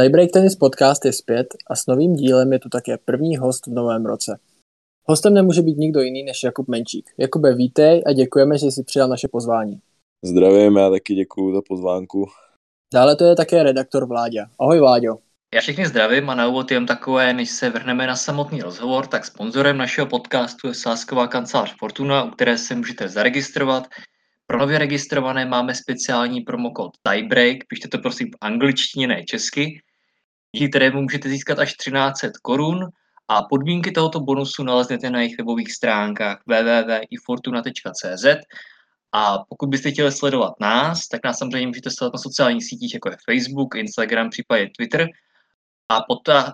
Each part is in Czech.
Tiebreak Tennis Podcast je zpět a s novým dílem je tu také první host v novém roce. Hostem nemůže být nikdo jiný než Jakub Menčík. Jakube, vítej a děkujeme, že jsi přijal naše pozvání. Zdravím, já taky děkuji za pozvánku. Dále to je také redaktor Vláďa. Ahoj Vláďo. Já všechny zdravím a na úvod jen takové, než se vrhneme na samotný rozhovor, tak sponzorem našeho podcastu je sásková kancelář Fortuna, u které se můžete zaregistrovat. Pro nově registrované máme speciální promokód Tiebreak, pište to prosím v angličtině, ne česky, díky kterému můžete získat až 1300 korun a podmínky tohoto bonusu naleznete na jejich webových stránkách www.ifortuna.cz a pokud byste chtěli sledovat nás, tak nás samozřejmě můžete sledovat na sociálních sítích, jako je Facebook, Instagram, případně Twitter. A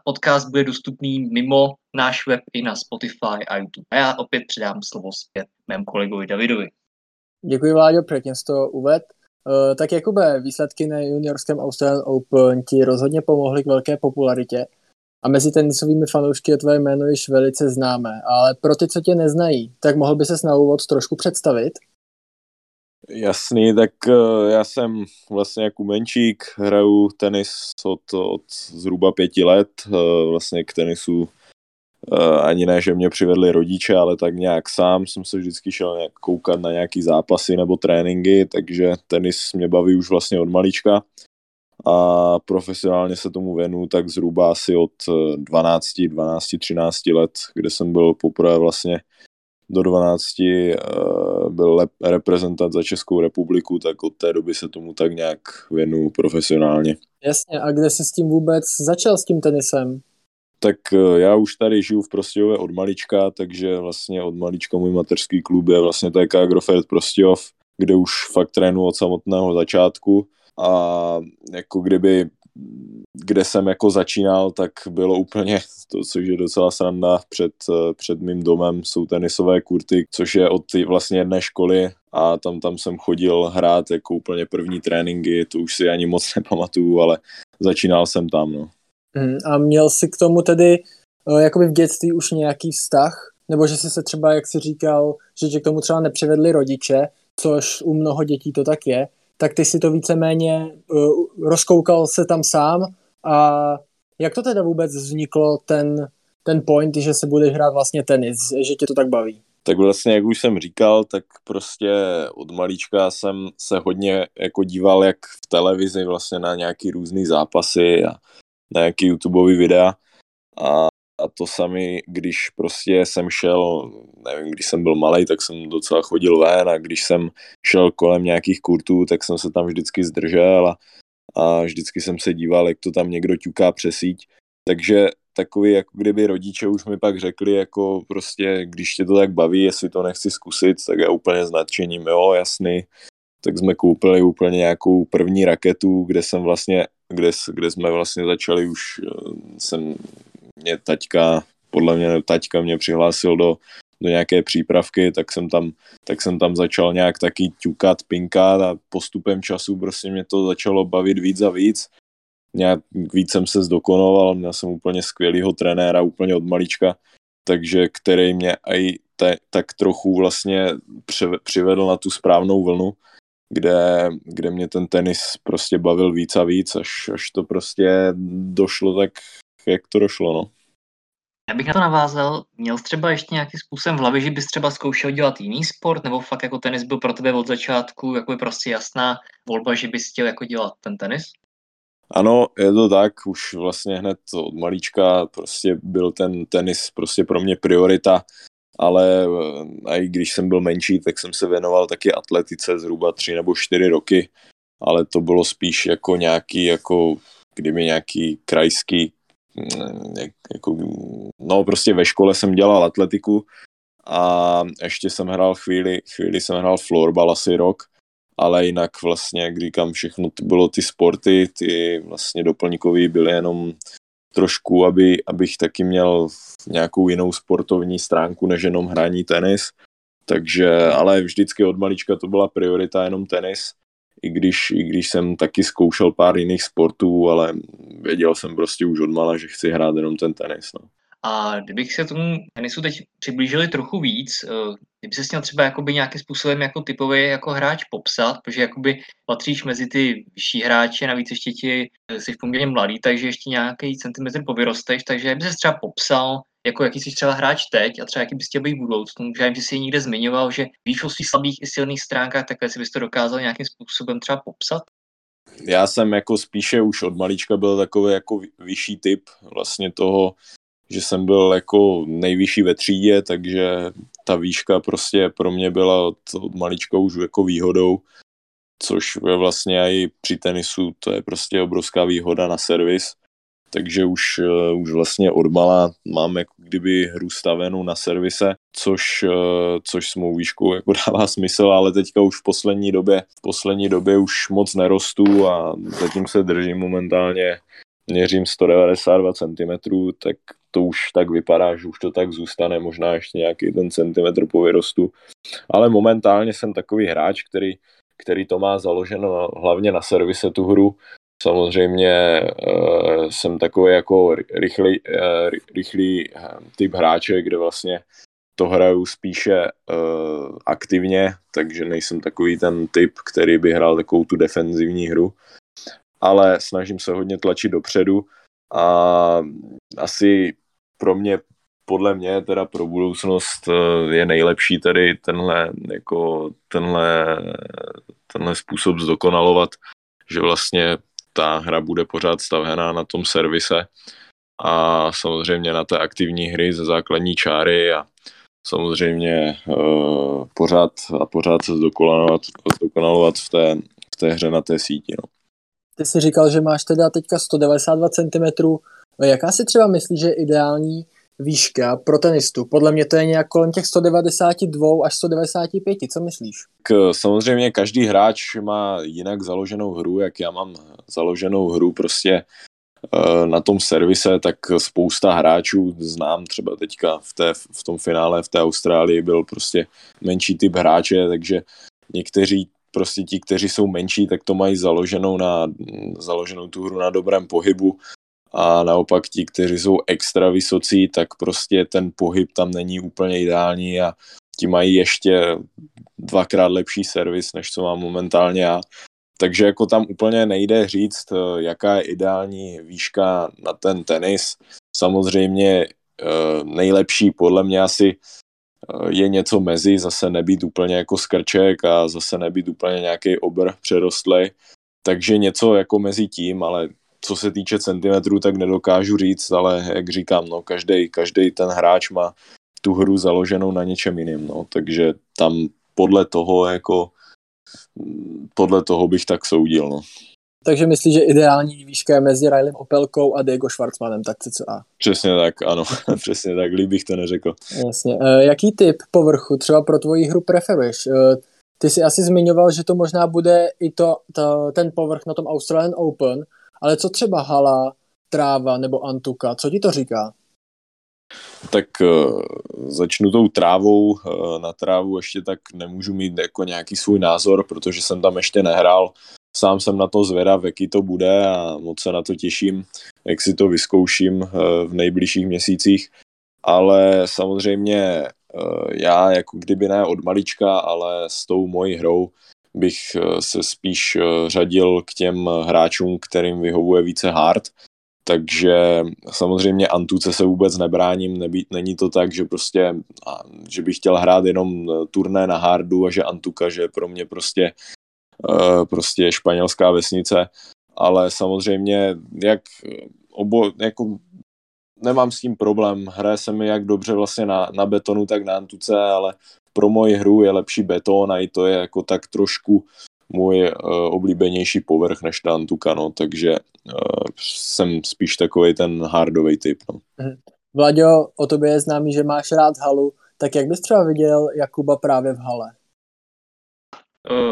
podcast bude dostupný mimo náš web i na Spotify a YouTube. A já opět předám slovo zpět mému kolegovi Davidovi. Děkuji Vláďo, předtím jsi to uved. Uh, tak Jakube, výsledky na juniorském Australian Open ti rozhodně pomohly k velké popularitě a mezi tenisovými fanoušky je tvoje jméno již velice známé, ale pro ty, co tě neznají, tak mohl by ses na úvod trošku představit? Jasný, tak uh, já jsem vlastně jako menšík, hraju tenis od, od zhruba pěti let, uh, vlastně k tenisu ani ne, že mě přivedli rodiče, ale tak nějak sám jsem se vždycky šel nějak koukat na nějaký zápasy nebo tréninky, takže tenis mě baví už vlastně od malička a profesionálně se tomu věnu tak zhruba asi od 12, 12, 13 let, kde jsem byl poprvé vlastně do 12 uh, byl reprezentant za Českou republiku, tak od té doby se tomu tak nějak věnu profesionálně. Jasně, a kde jsi s tím vůbec začal s tím tenisem? Tak uh, já už tady žiju v Prostějově od malička, takže vlastně od malička můj mateřský klub je vlastně TK Agrofert Prostějov, kde už fakt trénu od samotného začátku. A jako kdyby kde jsem jako začínal, tak bylo úplně to, což je docela sranda, před, před mým domem jsou tenisové kurty, což je od ty vlastně jedné školy. A tam, tam jsem chodil hrát jako úplně první tréninky, to už si ani moc nepamatuju, ale začínal jsem tam, no. Hmm, a měl jsi k tomu tedy eh, jakoby v dětství už nějaký vztah? Nebo že jsi se třeba, jak jsi říkal, že tě k tomu třeba nepřivedli rodiče, což u mnoho dětí to tak je, tak ty si to víceméně uh, rozkoukal se tam sám a jak to teda vůbec vzniklo ten, ten point, že se budeš hrát vlastně tenis, že tě to tak baví? Tak vlastně, jak už jsem říkal, tak prostě od malička jsem se hodně jako díval jak v televizi vlastně na nějaký různý zápasy a nějaký YouTubeový videa a a to sami, když prostě jsem šel, nevím, když jsem byl malý, tak jsem docela chodil ven a když jsem šel kolem nějakých kurtů, tak jsem se tam vždycky zdržel a, a vždycky jsem se díval, jak to tam někdo ťuká přes síť. Takže takový, jako kdyby rodiče už mi pak řekli, jako prostě, když tě to tak baví, jestli to nechci zkusit, tak já úplně s nadšením, jo, jasný. Tak jsme koupili úplně nějakou první raketu, kde jsem vlastně, kde, kde jsme vlastně začali už, eh, jsem mě taťka, podle mě taťka mě přihlásil do, do nějaké přípravky, tak jsem tam, tak jsem tam začal nějak taky ťukat, pinkat a postupem času prostě mě to začalo bavit víc a víc. Nějak víc jsem se zdokonoval, měl jsem úplně skvělýho trenéra, úplně od malička, takže který mě i tak trochu vlastně přivedl na tu správnou vlnu, kde, kde mě ten tenis prostě bavil víc a víc, až, až to prostě došlo tak jak to došlo, no. Já bych na to navázal, měl jsi třeba ještě nějaký způsobem v hlavě, že bys třeba zkoušel dělat jiný sport, nebo fakt jako tenis byl pro tebe od začátku jako je prostě jasná volba, že bys chtěl jako dělat ten tenis? Ano, je to tak, už vlastně hned od malíčka prostě byl ten tenis prostě pro mě priorita, ale eh, i když jsem byl menší, tak jsem se věnoval taky atletice zhruba tři nebo čtyři roky, ale to bylo spíš jako nějaký, jako kdyby nějaký krajský jak, jako, no prostě ve škole jsem dělal atletiku a ještě jsem hrál chvíli, chvíli jsem hrál florbal asi rok, ale jinak vlastně, jak říkám, všechno bylo ty sporty, ty vlastně doplňkový byly jenom trošku, aby, abych taky měl nějakou jinou sportovní stránku, než jenom hraní tenis. Takže, ale vždycky od malička to byla priorita jenom tenis i když, i když jsem taky zkoušel pár jiných sportů, ale věděl jsem prostě už odmala, že chci hrát jenom ten tenis. No. A kdybych se tomu tenisu teď přiblížili trochu víc, eh, kdyby se měl třeba jakoby nějakým způsobem jako typově jako hráč popsat, protože jakoby patříš mezi ty vyšší hráče, navíc ještě ti eh, jsi poměrně mladý, takže ještě nějaký centimetr povyrosteš, takže by se třeba popsal, jako jaký jsi třeba hráč teď a třeba jaký bys chtěl být v budoucnu. Já vím, že jsi někde zmiňoval, že víš o svých slabých i silných stránkách, takhle si bys to dokázal nějakým způsobem třeba popsat? Já jsem jako spíše už od malička byl takový jako vyšší typ vlastně toho, že jsem byl jako nejvyšší ve třídě, takže ta výška prostě pro mě byla od, od malička už jako výhodou, což je vlastně i při tenisu, to je prostě obrovská výhoda na servis, takže už, uh, už vlastně odmala mám jako kdyby hru stavenou na servise, což, uh, což s mou výškou jako dává smysl, ale teďka už v poslední době, v poslední době už moc nerostu a zatím se držím momentálně měřím 192 cm, tak to už tak vypadá, že už to tak zůstane, možná ještě nějaký ten centimetr po vyrostu. Ale momentálně jsem takový hráč, který, který to má založeno hlavně na servise tu hru. Samozřejmě uh, jsem takový jako rychlý, uh, rychlý uh, typ hráče, kde vlastně to hraju spíše uh, aktivně, takže nejsem takový ten typ, který by hrál takovou tu defenzivní hru ale snažím se hodně tlačit dopředu a asi pro mě, podle mě, teda pro budoucnost eh, je nejlepší tady tenhle, jako tenhle, tenhle způsob zdokonalovat, že vlastně ta hra bude pořád stavená na tom servise a samozřejmě na té aktivní hry ze základní čáry a samozřejmě uh, pořád a pořád se zdokonalovat, zdokonalovat v té, v té hře na té síti. No. Ty jsi říkal, že máš teda teďka 192 cm. Jaká si třeba myslíš, že je ideální výška pro tenistu? Podle mě to je nějak kolem těch 192 až 195, co myslíš? K, samozřejmě každý hráč má jinak založenou hru, jak já mám založenou hru prostě eh, na tom servise, tak spousta hráčů znám třeba teďka v, té, v tom finále v té Austrálii byl prostě menší typ hráče, takže někteří prostě ti, kteří jsou menší, tak to mají založenou, na, založenou tu hru na dobrém pohybu a naopak ti, kteří jsou extra vysocí, tak prostě ten pohyb tam není úplně ideální a ti mají ještě dvakrát lepší servis, než co mám momentálně já. Takže jako tam úplně nejde říct, jaká je ideální výška na ten tenis. Samozřejmě eh, nejlepší podle mě asi Eh, je něco mezi, zase nebýt úplně jako skrček a zase nebýt úplně nějaký obr přerostlej, takže něco jako mezi tím, ale co se týče centimetrů, tak nedokážu říct, ale jak říkám, no, každý, každý ten hráč má tu hru založenou na něčem jiným, no, takže tam podle toho jako podle toho bych tak soudil, no. Takže myslíš, že ideální výška je mezi Riley Opelkou a Diego Schwartzmanem, tak a. Přesně tak, ano, přesně tak, líp bych to neřekl. Jasně. E, jaký typ povrchu třeba pro tvoji hru preferuješ? E, ty jsi asi zmiňoval, že to možná bude i to, to, ten povrch na tom Australian Open, ale co třeba hala, tráva nebo antuka, co ti to říká? Tak uh, začnu tou trávou. Na trávu ještě tak nemůžu mít jako nějaký svůj názor, protože jsem tam ještě nehrál sám jsem na to zvědav, jaký to bude a moc se na to těším, jak si to vyzkouším eh, v nejbližších měsících. Ale samozřejmě eh, já jako kdyby ne od malička, ale s tou mojí hrou bych eh, se spíš řadil k těm hráčům, kterým vyhovuje více hard. Takže samozřejmě Antuce se vůbec nebráním, nebý, není to tak, že prostě, že bych chtěl hrát jenom turné na hardu a že Antuka, že pro mě prostě prostě španělská vesnice, ale samozřejmě jak obo, jako nemám s tím problém, hraje se mi jak dobře vlastně na, na betonu, tak na antuce, ale pro moji hru je lepší beton a i to je jako tak trošku můj uh, oblíbenější povrch než ta antuka, no, takže uh, jsem spíš takový ten hardový typ. No. Mhm. Vlaďo, o tobě je známý, že máš rád halu, tak jak bys třeba viděl Jakuba právě v hale?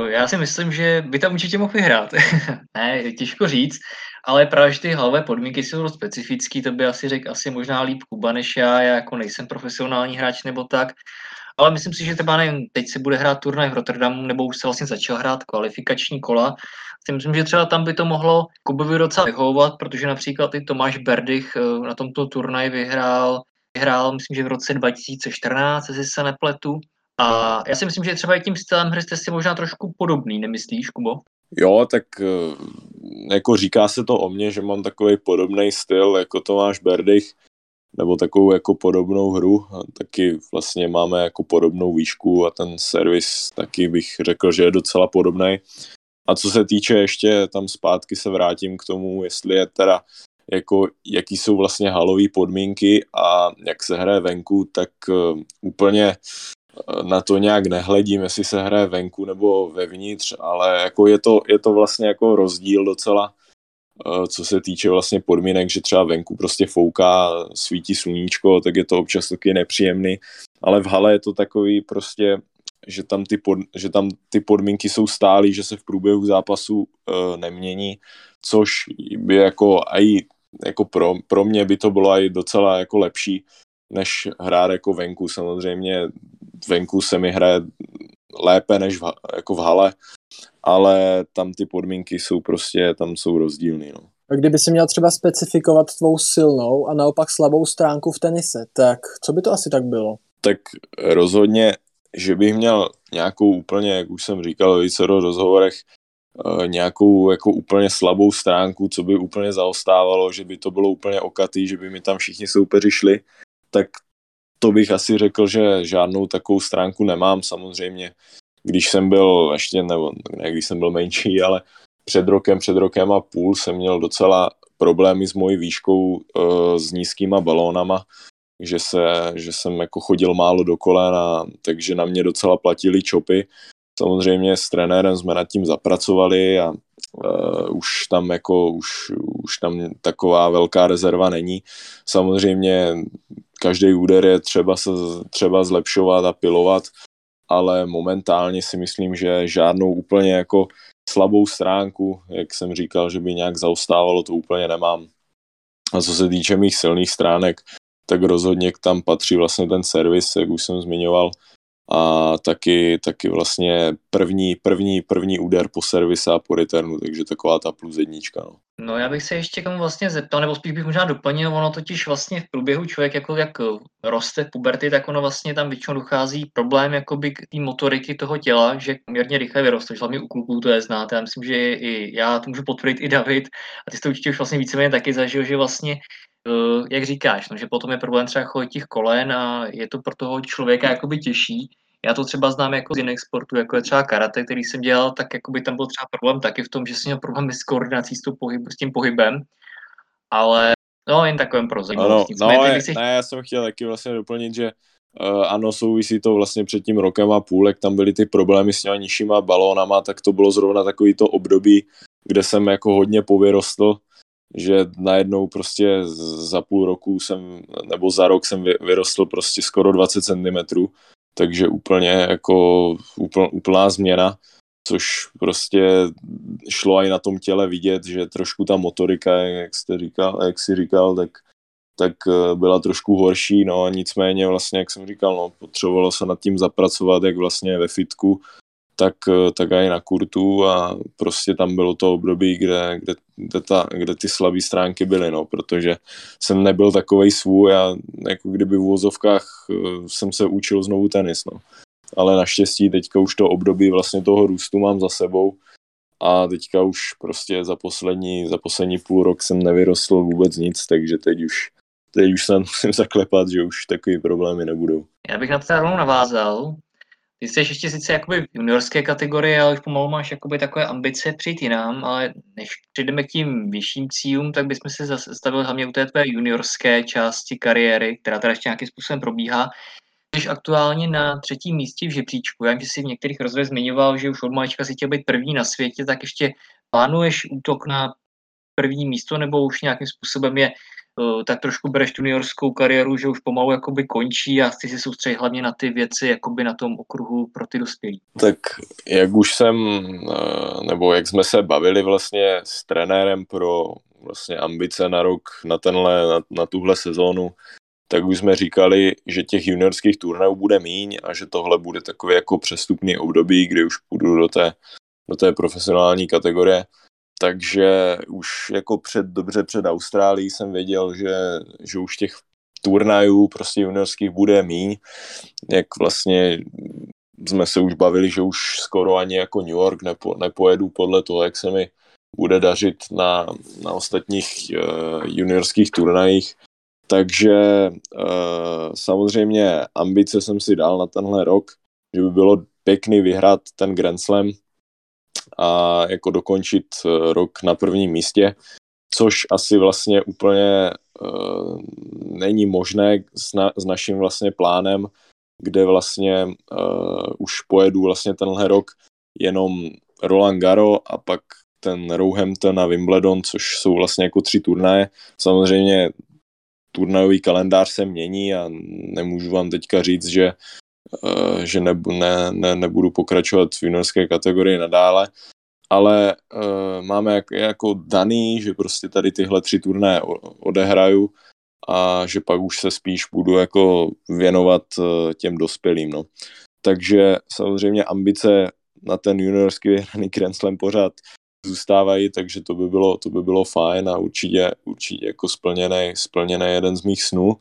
Já si myslím, že by tam určitě mohl vyhrát. ne, těžko říct, ale právě, že ty halové podmínky jsou dost specifický, to by asi řekl asi možná líp Kuba než já, já jako nejsem profesionální hráč nebo tak, ale myslím si, že třeba nevím, teď se bude hrát turnaj v Rotterdamu, nebo už se vlastně začal hrát kvalifikační kola, si myslím, že třeba tam by to mohlo Kubovi docela vyhovovat, protože například i Tomáš Berdych eh, na tomto turnaji vyhrál hrál, myslím, že v roce 2014, jestli se nepletu. A já si myslím, že třeba i tím stylem hry jste si možná trošku podobný, nemyslíš, Kubo? Jo, tak eh, jako říká se to o mně, že mám takový podobný styl jako Tomáš Berdych, nebo takovou jako podobnou hru. Taky vlastně máme jako podobnou výšku a ten servis taky bych řekl, že je docela podobný. A co se týče ještě tam zpátky se vrátím k tomu, jestli je teda jako jaký jsou vlastně halové podmínky a jak se hraje venku, tak uh, úplně na to nějak nehledím, jestli se hraje venku nebo vevnitř, ale jako je to, je to vlastně jako rozdíl docela, uh, co se týče vlastně podmínek, že třeba venku prostě fouká, svítí sluníčko, tak je to občas taky nepříjemný, ale v hale je to takový prostě že tam ty, pod, že tam ty podmínky jsou stálé, že se v průběhu zápasu uh, nemění, což by jako i jako pro, pro mě by to bylo i docela jako lepší, než hrát jako venku. Samozřejmě venku se mi hraje lépe než v, jako v hale, ale tam ty podmínky jsou prostě, tam jsou rozdílný. No. A kdyby si měl třeba specifikovat tvou silnou a naopak slabou stránku v tenise, tak co by to asi tak bylo? Tak rozhodně, že bych měl nějakou úplně, jak už jsem říkal více do rozhovorech, Eh, nějakou jako úplně slabou stránku, co by úplně zaostávalo, že by to bylo úplně okatý, že by mi tam všichni soupeři šli, tak to bych asi řekl, že žádnou takovou stránku nemám samozřejmě. Když jsem byl ještě, nebo ne, když jsem byl menší, ale před rokem, před rokem a půl jsem měl docela problémy s mojí výškou uh, s nízkýma balónama, že, se, že jsem jako chodil málo do kolena, takže na mě docela platili čopy Samozřejmě s trenérem jsme nad tím zapracovali a uh, už tam jako už, už tam taková velká rezerva není. Samozřejmě každý úder je třeba se třeba zlepšovat a pilovat, ale momentálně si myslím, že žádnou úplně jako slabou stránku, jak jsem říkal, že by nějak zaostávalo, to úplně nemám. A co se týče mých silných stránek, tak rozhodně tam patří vlastně ten servis, jak už jsem zmiňoval, a taky, taky vlastně první, první, první úder po servise a po returnu, takže taková ta plus jednička. No. no já bych se ještě k tomu vlastně zeptal, nebo spíš bych možná doplnil, ono totiž vlastně v průběhu člověk jako jak roste v puberty, tak ono vlastně tam většinou dochází problém jakoby k té motoriky toho těla, že poměrně rychle vyroste, hlavně u kluků to je znáte, já myslím, že i já to můžu potvrdit i David, a ty jsi to určitě už vlastně víceméně taky zažil, že vlastně eh, jak říkáš, no, že potom je problém třeba chodit těch kolen a je to pro toho člověka jakoby těžší. Já to třeba znám jako z jiných sportů, jako je třeba karate, který jsem dělal, tak jako by tam byl třeba problém taky v tom, že jsem měl problém s koordinací s, pohyb, s tím pohybem, ale no jen takovým pro zajímavost. Ano, no, je, si... ne, já jsem chtěl taky vlastně doplnit, že Uh, ano, souvisí to vlastně před tím rokem a půl, jak tam byly ty problémy s těma nižšíma balónama, tak to bylo zrovna takový to období, kde jsem jako hodně povyrostl, že najednou prostě za půl roku jsem, nebo za rok jsem vyrostl prostě skoro 20 cm takže úplně jako úpl, úplná změna, což prostě šlo i na tom těle vidět, že trošku ta motorika, jak jste říkal, jak si říkal, tak, tak eh, byla trošku horší, no a nicméně vlastně, jak jsem říkal, no, potřebovalo se nad tím zapracovat, jak vlastně ve fitku, tak, eh, tak i na kurtu a prostě tam bylo to období, kde, kde, kde, ta, kde ty slabé stránky byly, no, protože jsem nebyl takovej svůj a jako kdyby v úvozovkách eh, jsem se učil znovu tenis, no. Ale naštěstí teďka už to období vlastně toho růstu mám za sebou a teďka už prostě za poslední, za poslední půl rok jsem nevyrostl vůbec nic, takže teď už teď už se musím zaklepat, že už takový problémy nebudou. Já bych na to navázal, ty jsi ještě sice jakoby v juniorské kategorii, ale už pomalu máš jakoby takové ambice přijít jinam, ale než přijdeme k tím vyšším cílům, tak bychom se zastavili hlavně u té tvé juniorské části kariéry, která teda ještě nějakým způsobem probíhá. Jsi aktuálně na třetím místě v žebříčku. Já vím, že jsi v některých rozhodech zmiňoval, že už od malička si chtěl být první na světě, tak ještě plánuješ útok na první místo, nebo už nějakým způsobem je tak trošku bereš juniorskou kariéru, že už pomalu jakoby končí a chci si soustředit hlavně na ty věci jakoby na tom okruhu pro ty dospělí. Tak jak už jsem, eh, nebo jak jsme se bavili vlastně s trenérem pro vlastně ambice na rok, na tenhle, na, na tuhle sezónu, tak už jsme říkali, že těch juniorských turnajů bude míň a že tohle bude takový jako přestupný období, kdy už půjdu do té, do té profesionální kategorie takže už jako před, dobře před Austrálií jsem věděl, že, že už těch turnajů prostě juniorských bude míň, jak vlastně jsme se už bavili, že už skoro ani jako New York nepo, nepojedu podle toho, jak se mi bude dařit na, na ostatních uh, juniorských turnajích. Takže uh, samozřejmě ambice jsem si dal na tenhle rok, že by bylo pěkný vyhrát ten Grand Slam a jako dokončit uh, rok na prvním místě, což asi vlastně úplně uh, není možné s, na, s naším vlastně plánem, kde vlastně uh, už pojedu vlastně tenhle rok jenom Roland Garo a pak ten Roehampton a Wimbledon, což jsou vlastně jako tři turnaje. Samozřejmě turnajový kalendář se mění a nemůžu vám teďka říct, že, že ne, ne, ne, nebudu pokračovat v juniorské kategorii nadále, ale uh, máme jak, jako daný, že prostě tady tyhle tři turnaje odehraju a že pak už se spíš budu jako věnovat uh, těm dospělým, no. Takže samozřejmě ambice na ten juniorský vyhraný Grand Slam pořád zůstávají, takže to by bylo, to by bylo fajn a určitě, určitě jako splněný, splněný jeden z mých snů,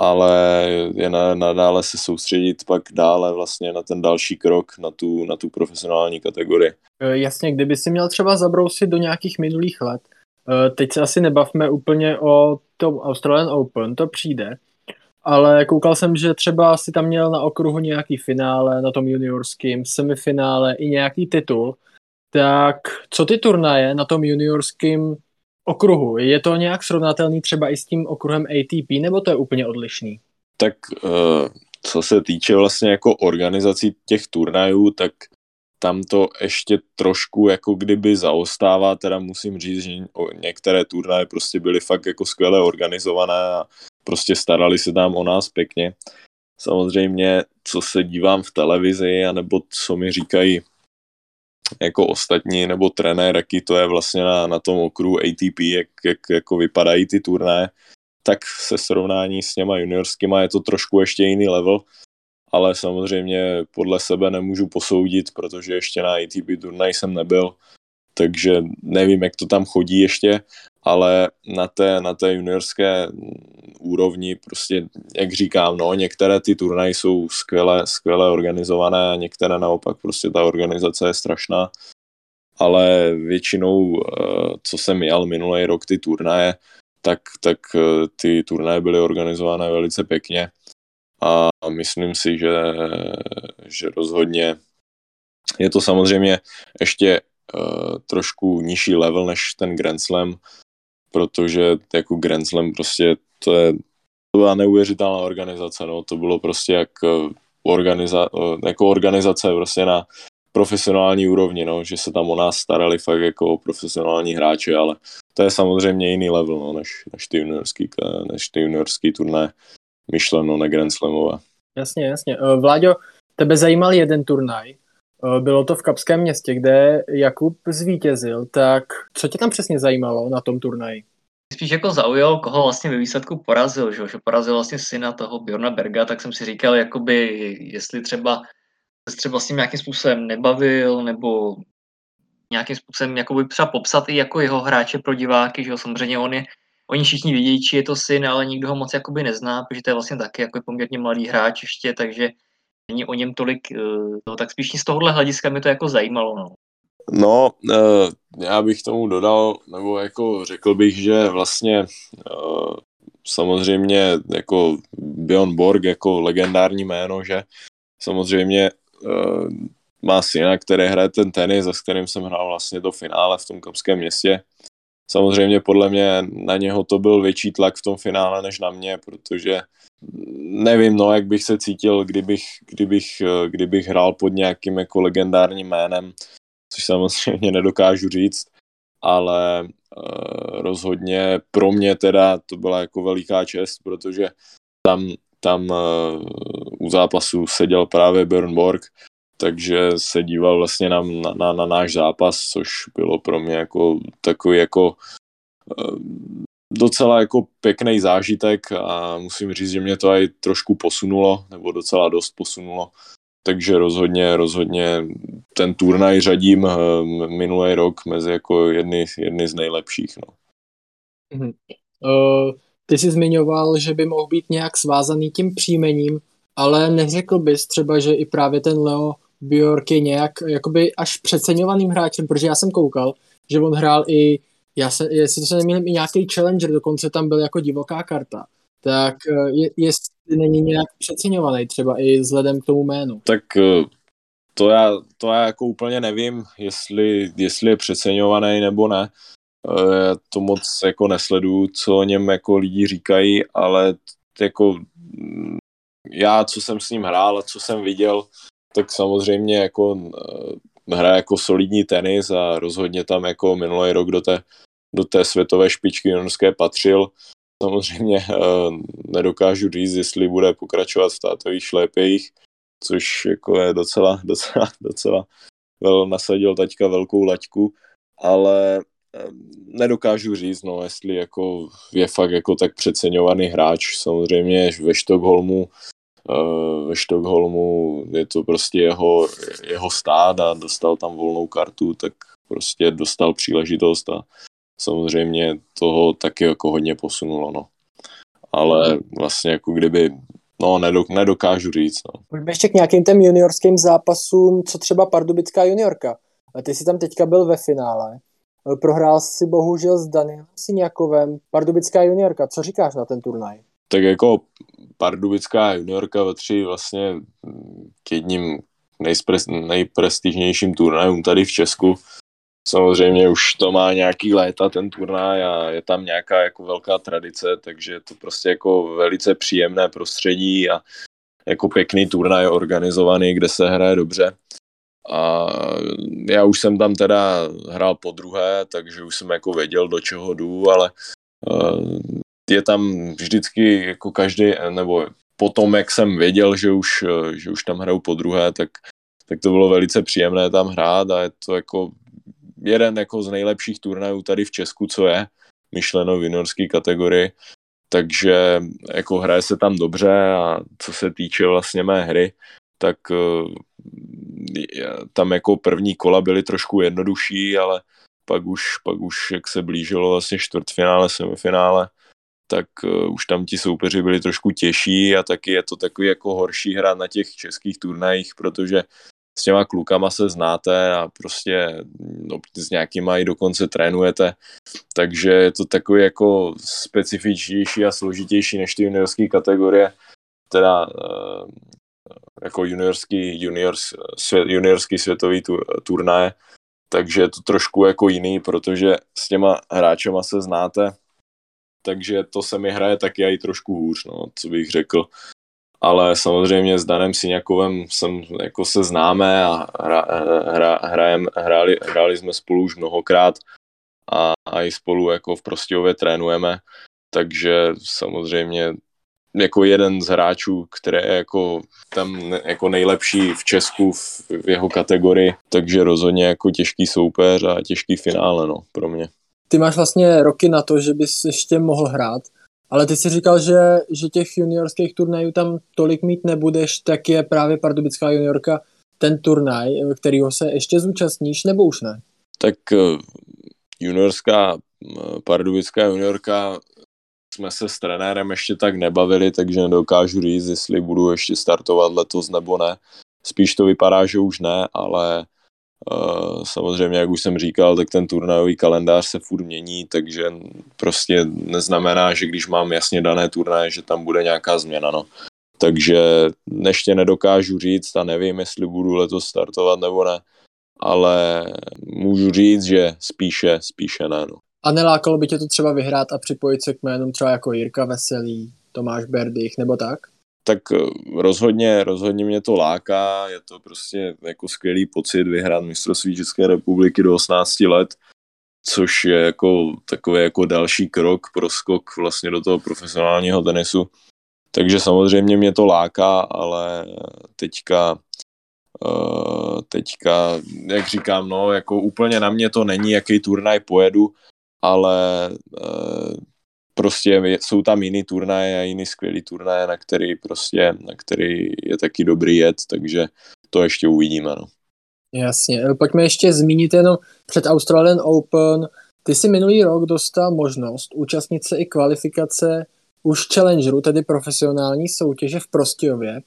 ale je na, nadále se soustředit pak dále vlastně na ten další krok, na tu, na tu profesionální kategorii. E, jasně, kdyby si měl třeba zabrousit do nějakých minulých let, e, teď se asi nebavme úplně o tom Australian Open, to přijde, ale koukal jsem, že třeba si tam měl na okruhu nějaký finále, na tom juniorském, semifinále i nějaký titul, tak co ty turnaje na tom juniorském okruhu? Je to nějak srovnatelný třeba i s tím okruhem ATP, nebo to je úplně odlišný? Tak uh, co se týče vlastně jako organizací těch turnajů, tak tam to ještě trošku jako kdyby zaostává, teda musím říct, že některé turnaje prostě byly fakt jako skvěle organizované a prostě starali se tam o nás pěkně. Samozřejmě, co se dívám v televizi, anebo co mi říkají jako ostatní, nebo trenér, jaký to je vlastně na, na tom okruhu ATP, jak, jak jako vypadají ty turné, tak se srovnání s těma juniorskýma je to trošku ještě jiný level, ale samozřejmě podle sebe nemůžu posoudit, protože ještě na ATP turnaj jsem nebyl, takže nevím, jak to tam chodí ještě, ale na té, na té juniorské úrovni prostě, jak říkám, no, některé ty turnaje jsou skvěle, skvěle organizované a některé naopak prostě ta organizace je strašná, ale většinou, eh, co jsem jel minulý rok ty turnaje, tak, tak eh, ty turnaje byly organizované velice pěkně. A myslím si, že, že rozhodně je to samozřejmě ještě uh, trošku nižší level než ten Grand Slam, protože jako Grand Slam prostě to je to byla neuvěřitelná organizace, no, to bylo prostě jak eh, organiza, eh, jako organizace prostě na profesionální úrovni, no, že se tam o nás starali fakt jako profesionální hráči, ale to je samozřejmě jiný level, no, než, než ty juniorský, než ty juniorský turné myšleno na Grand Slamové. Jasně, jasně. Vláďo, tebe zajímal jeden turnaj, bylo to v Kapském městě, kde Jakub zvítězil, tak co tě tam přesně zajímalo na tom turnaji? Spíš jako zaujal, koho vlastně ve výsledku porazil, že, že porazil vlastně syna toho Bjorna Berga, tak jsem si říkal, jakoby, jestli třeba se třeba s ním nějakým způsobem nebavil, nebo nějakým způsobem jakoby třeba popsat i jako jeho hráče pro diváky, že jo, samozřejmě on je, oni všichni vědí, či je to syn, ale nikdo ho moc jakoby nezná, protože to je vlastně taky jako poměrně mladý hráč ještě, takže není o něm tolik, no, tak spíš z tohohle hlediska mi to jako zajímalo. No. No, uh, já bych tomu dodal, nebo jako řekl bych, že vlastně uh, samozřejmě jako Bjorn Borg jako legendární jméno, že samozřejmě má syna, který hraje ten tenis, s kterým jsem hrál vlastně to finále v tom kapském městě. Samozřejmě podle mě na něho to byl větší tlak v tom finále než na mě, protože nevím, no, jak bych se cítil, kdybych, kdybych, kdybych hrál pod nějakým jako legendárním jménem, což samozřejmě nedokážu říct, ale uh, rozhodně pro mě teda to byla jako veliká čest, protože tam, tam uh, u zápasu seděl právě Björn Borg, takže se díval vlastně na, na, na náš zápas, což bylo pro mě jako takový jako docela jako pěkný zážitek a musím říct, že mě to i trošku posunulo, nebo docela dost posunulo takže rozhodně, rozhodně ten turnaj řadím eh, minulý rok mezi jako jedny, jedny z nejlepších. No. Uh, ty jsi zmiňoval, že by mohl být nějak svázaný tím příjmením, ale neřekl bys třeba, že i právě ten Leo Bjork je nějak jakoby až přeceňovaným hráčem, protože já jsem koukal, že on hrál i, já se, jestli to se nemýlím, i nějaký challenger, dokonce tam byl jako divoká karta. Tak eh, je, jestli není nějak přeceňovaný třeba i vzhledem k tomu jménu. Tak eh, to já, to já jako úplně nevím, jestli, jestli je přeceňovaný nebo ne. Já to moc jako nesleduju, co o něm jako lidi říkají, ale jako mm, já, co jsem s ním hrál a co jsem viděl, tak samozřejmě jako eh, hraje jako solidní tenis a rozhodně tam jako minulý rok do té, do té světové špičky juniorské patřil. Samozřejmě eh, nedokážu říct, jestli bude pokračovat v tátových šlépějích, což jako je docela, docela, docela vel, nasadil taťka velkou laťku, ale eh, nedokážu říct, no, jestli jako je fakt jako tak přeceňovaný hráč. Samozřejmě ve Štokholmu Eh, ve Štokholmu je to prostě jeho, jeho stát a dostal tam volnou kartu, tak prostě dostal příležitost a samozřejmě toho taky jako hodně posunulo, no. Ale vlastně jako kdyby, no nedok, nedokážu říct, no. Pojďme ještě k nějakým těm juniorským zápasům, co třeba Pardubická juniorka. Ty jsi tam teďka byl ve finále. Prohrál si bohužel s Danielem Siňakovem. Pardubická juniorka, co říkáš na ten turnaj? tak jako pardubická juniorka patří vlastně k jedním nejprestižnějším turnajům tady v Česku. Samozřejmě už to má nějaký léta ten turnaj a je tam nějaká jako velká tradice, takže je to prostě jako velice příjemné prostředí a jako pěkný turnaj organizovaný, kde se hraje dobře. A já už jsem tam teda hrál po druhé, takže už jsem jako věděl, do čeho jdu, ale eh, je tam vždycky jako každý, nebo potom, jak jsem věděl, že už, že už tam hraju po druhé, tak, tak to bylo velice příjemné tam hrát a je to jako jeden jako z nejlepších turnajů tady v Česku, co je, myšleno v juniorské kategorii, takže jako hraje se tam dobře a co se týče vlastně mé hry, tak eh, tam jako první kola byly trošku jednodušší, ale pak už, pak už jak se blížilo vlastně čtvrtfinále, semifinále, tak uh, už tam ti soupeři byli trošku těžší a taky je to takový jako horší hra na těch českých turnajích, protože s těma klukama se znáte a prostě no, s nějakýma i dokonce trénujete, takže je to takový jako specifičnější a složitější než ty juniorské kategorie, teda uh, jako juniorský, juniors, svět, juniorský světový tu, turnaje, takže je to trošku jako jiný, protože s těma hráčema se znáte, takže to se mi hraje taky i trošku hůř, no, co bych řekl. Ale samozřejmě s Danem Siňakovem jsem, jako se známe a hra, hra, hrajem, hráli, hráli jsme spolu už mnohokrát a, a i spolu jako v Prostějově trénujeme, takže samozřejmě jako jeden z hráčů, který je jako tam jako nejlepší v Česku v, v jeho kategorii, takže rozhodně jako těžký soupeř a těžký finále no, pro mě. Ty máš vlastně roky na to, že bys ještě mohl hrát, ale ty si říkal, že, že těch juniorských turnajů tam tolik mít nebudeš, tak je právě Pardubická juniorka ten turnaj, kterýho se ještě zúčastníš, nebo už ne? Tak eh, juniorská, eh, Pardubická juniorka jsme se s trenérem ještě tak nebavili, takže nedokážu říct, jestli budu ještě startovat letos nebo ne. Spíš to vypadá, že už ne, ale Samozřejmě, jak už jsem říkal, tak ten turnajový kalendář se furt mění, takže prostě neznamená, že když mám jasně dané turnaje, že tam bude nějaká změna. No. Takže ještě nedokážu říct a nevím, jestli budu letos startovat nebo ne, ale můžu říct, že spíše, spíše ne. No. A nelákalo by tě to třeba vyhrát a připojit se k jménům třeba jako Jirka Veselý, Tomáš Berdych nebo tak? Tak eh, rozhodně, rozhodně mě to láká, je to prostě jako skvělý pocit vyhrát mistrovství České republiky do 18 let, což je jako takový jako další krok pro skok vlastně do toho profesionálního tenisu. Takže samozřejmě mě to láká, ale teďka eh, teďka, jak říkám, no, jako úplně na mě to není, jaký turnaj pojedu, ale eh, prostě jsou tam jiný turnaje a jiný skvělý turnaje, na který prostě, na který je taky dobrý jet, takže to ještě uvidíme, no. Jasně, pojďme ještě zmínit jenom před Australian Open ty si minulý rok dostal možnost účastnit se i kvalifikace už Challengeru, tedy profesionální soutěže v Prostějově,